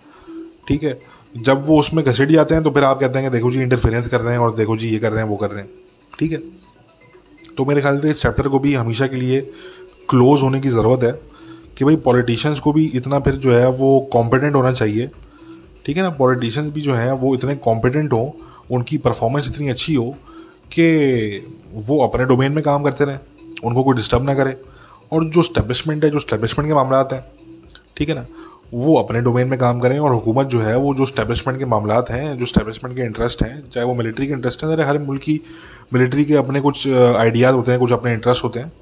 ठीक है? जब वो उसमें घसीट जाते हैं तो फिर आप कहते हैं कि देखो जी इंटरफेरेंस कर रहे हैं और देखो जी, ये कर रहे हैं, वो कर रहे हैं। ठीक है? तो मेरे ख्याल से इस चैप्टर को भी हमेशा के लिए क्लोज होने की ज़रूरत है कि भाई पॉलिटिशियंस को भी इतना फिर जो है वो कॉम्पिटेंट होना चाहिए। ठीक है ना? पॉलिटिशियंस भी जो हैं वो इतने कॉम्पिटेंट हों, उनकी परफॉर्मेंस इतनी अच्छी हो कि वो अपने डोमेन में काम करते रहें, उनको कोई डिस्टर्ब ना करे। और जो स्टैब्लिशमेंट है, जो स्टैब्लिशमेंट के मामला हैं, ठीक है ना, वो अपने डोमेन में काम करें। और हुकूमत जो है, वो जो स्टैब्लिशमेंट के मामला हैं, जो स्टैब्लिशमेंट के इंटरेस्ट हैं, चाहे वो मिलिट्री के इंटरेस्ट हैं हर मुल्क की मिलिट्री के अपने कुछ आइडियाज़ होते हैं, कुछ अपने इंटरेस्ट होते हैं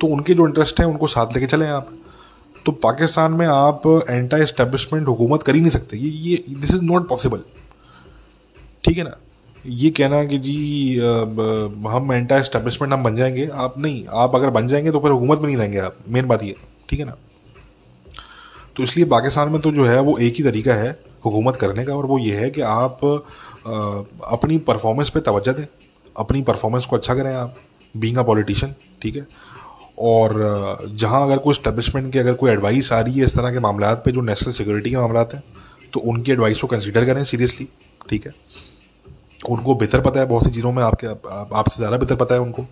तो उनके जो इंटरेस्ट हैं, उनको साथ लेके चलें आप। तो पाकिस्तान में आप एंटा इस्टेब्लिशमेंट हुकूमत कर ही नहीं सकते। ये ये दिस इज़ नॉट पॉसिबल ठीक है ना? ये कहना कि जी हम एंटा इस्टेब्लिशमेंट हम बन जाएँगे। आप नहीं, आप अगर बन जाएँगे तो फिर हुकूमत में नहीं रहेंगे आप। मेन बात ये, ठीक है ना? तो इसलिए पाकिस्तान में तो जो है वो एक ही तरीका है हुकूमत करने का और वो ये है कि आप अपनी परफॉर्मेंस पे तवज्जो दें, अपनी परफॉर्मेंस को अच्छा करें आप बींग अ पॉलिटिशियन ठीक है? और जहाँ अगर कोई स्टैब्लिशमेंट की अगर कोई एडवाइस आ रही है इस तरह के मामला पे, जो नेशनल सिक्योरिटी के मामला हैं तो उनकी एडवाइस को कंसिडर करें सीरियसली ठीक है? उनको बेहतर पता है बहुत सी चीज़ों में आपके आप, आपसे ज़्यादा बेहतर पता है उनको।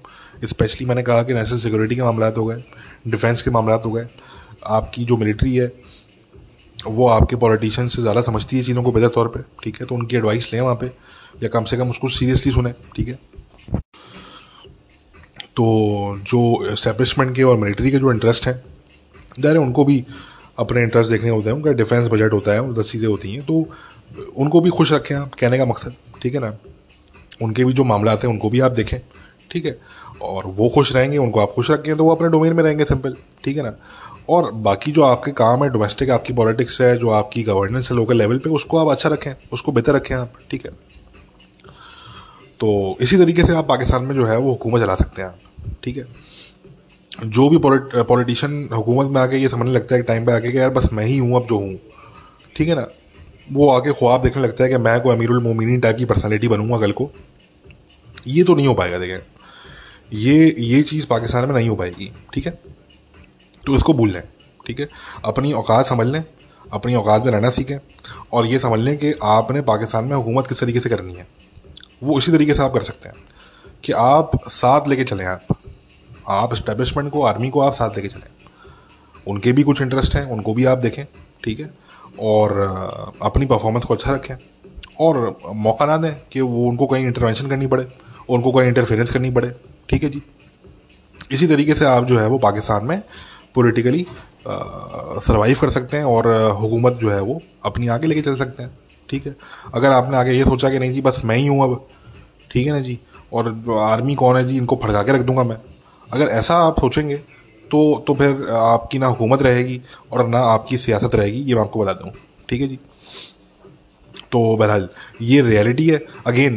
स्पेशली मैंने कहा कि नेशनल सिक्योरिटी के मामला हो गए डिफेंस के मामला हो गए। आपकी जो मिलिट्री है वो आपके पॉलिटिशियन से ज़्यादा समझती है चीज़ों को बेहतर तौर पर ठीक है? तो उनकी एडवाइस लें वहाँ पर या कम से कम उसको सीरियसली सुने ठीक है? तो जो इस्टेब्लिशमेंट के और मिलिट्री के जो इंटरेस्ट हैं ज़ाहिर उनको भी अपने इंटरेस्ट देखने होते हैं उनका डिफेंस बजट होता है दस चीज़ें होती हैं तो उनको भी खुश रखें आप कहने का मकसद। ठीक है ना? उनके भी जो मामला हैं, उनको भी आप देखें, ठीक है? और वो खुश रहेंगे, उनको आप खुश रखें तो वो अपने डोमेन में रहेंगे सिंपल ठीक है ना? और बाकी जो आपके काम है डोमेस्टिक आपकी पॉलिटिक्स है, जो आपकी गवर्नेंस है लोकल लेवल पे, उसको आप अच्छा रखें, उसको बेहतर रखें आप, ठीक है? तो इसी तरीके से आप पाकिस्तान में जो है, वो हुकूमत चला सकते हैं आप, ठीक है? जो भी पॉलिटिशियन हुकूमत में आके ये समझने लगता है टाइम पे आके कि यार बस मैं ही हूँ, अब जो हूँ, ठीक है ना? वो आके ख्वाब देखने लगता है कि मैं कोई अमीरुल मोमिनी टाइप की पर्सनैलिटी बनूँगा कल को। ये तो नहीं हो पाएगा, देखें। ये ये चीज़ पाकिस्तान में नहीं हो पाएगी, ठीक है? तो इसको भूल लें ठीक है? अपनी औकात समझ लें, अपनी औकात में रहना सीखें, और ये समझ लें कि आपने पाकिस्तान में हुकूमत किस तरीके से करनी है। वो इसी तरीके से आप कर सकते हैं कि आप साथ लेके चलें आप। आप इस्टेब्लिशमेंट को आर्मी को आप साथ लेके चलें। उनके भी कुछ इंटरेस्ट हैं, उनको भी आप देखें, ठीक है? और अपनी परफॉर्मेंस को अच्छा रखें। और मौका ना दें कि वो उनको कहीं इंटरवेंशन करनी पड़े, उनको कहीं इंटरफेरेंस करनी पड़े। ठीक है जी? इसी तरीके से आप जो है वो पाकिस्तान में पॉलिटिकली सर्वाइव कर सकते हैं और हुकूमत जो है वो अपनी आगे लेके चल सकते हैं। ठीक है? अगर आपने आगे ये सोचा कि नहीं जी, बस मैं ही हूँ अब। ठीक है ना जी? और आर्मी कौन है जी, इनको फड़का के रख दूँगा मैं। अगर ऐसा आप सोचेंगे तो तो फिर आपकी ना हुकूमत रहेगी और ना आपकी सियासत रहेगी, ये मैं आपको बता दूँ ठीक है जी? तो बहरहाल, ये रियलिटी है। अगेन,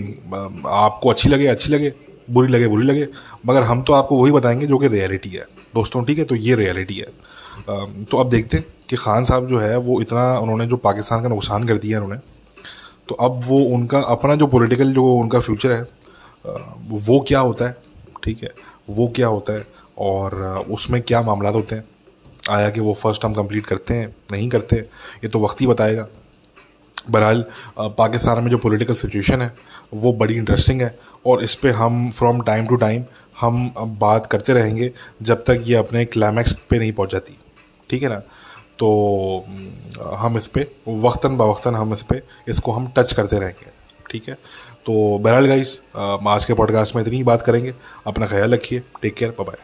आपको अच्छी लगे अच्छी लगे, बुरी लगे बुरी लगे, मगर हम तो आपको वही बताएँगे जो कि रियलिटी है। दोस्तों, ठीक है? तो ये रियलिटी है। तो अब देखते हैं कि खान साहब जो है, वो इतना उन्होंने जो पाकिस्तान का नुकसान कर दिया उन्होंने तो अब वो उनका, अपना जो पॉलिटिकल जो उनका फ्यूचर है वो क्या होता है? ठीक है? वो क्या होता है? और उसमें क्या मामला होते हैं? आया कि वो फ़र्स्ट हम कंप्लीट करते हैं, नहीं करते, ये तो वक्त ही बताएगा। बहरहाल पाकिस्तान में जो पॉलिटिकल सिचुएशन है, वो बड़ी इंटरेस्टिंग है और इस पर हम फ्रॉम टाइम टू टाइम हम बात करते रहेंगे जब तक ये अपने क्लाइमैक्स पे नहीं पहुँच जाती। ठीक है ना? तो हम इस पर वक्ता बवक्ता हम इस पर इसको हम टच करते रहेंगे। ठीक है? तो बहरहाल गाइस आज के पॉडकास्ट में इतनी ही बात करेंगे। अपना ख्याल रखिए। Take care bye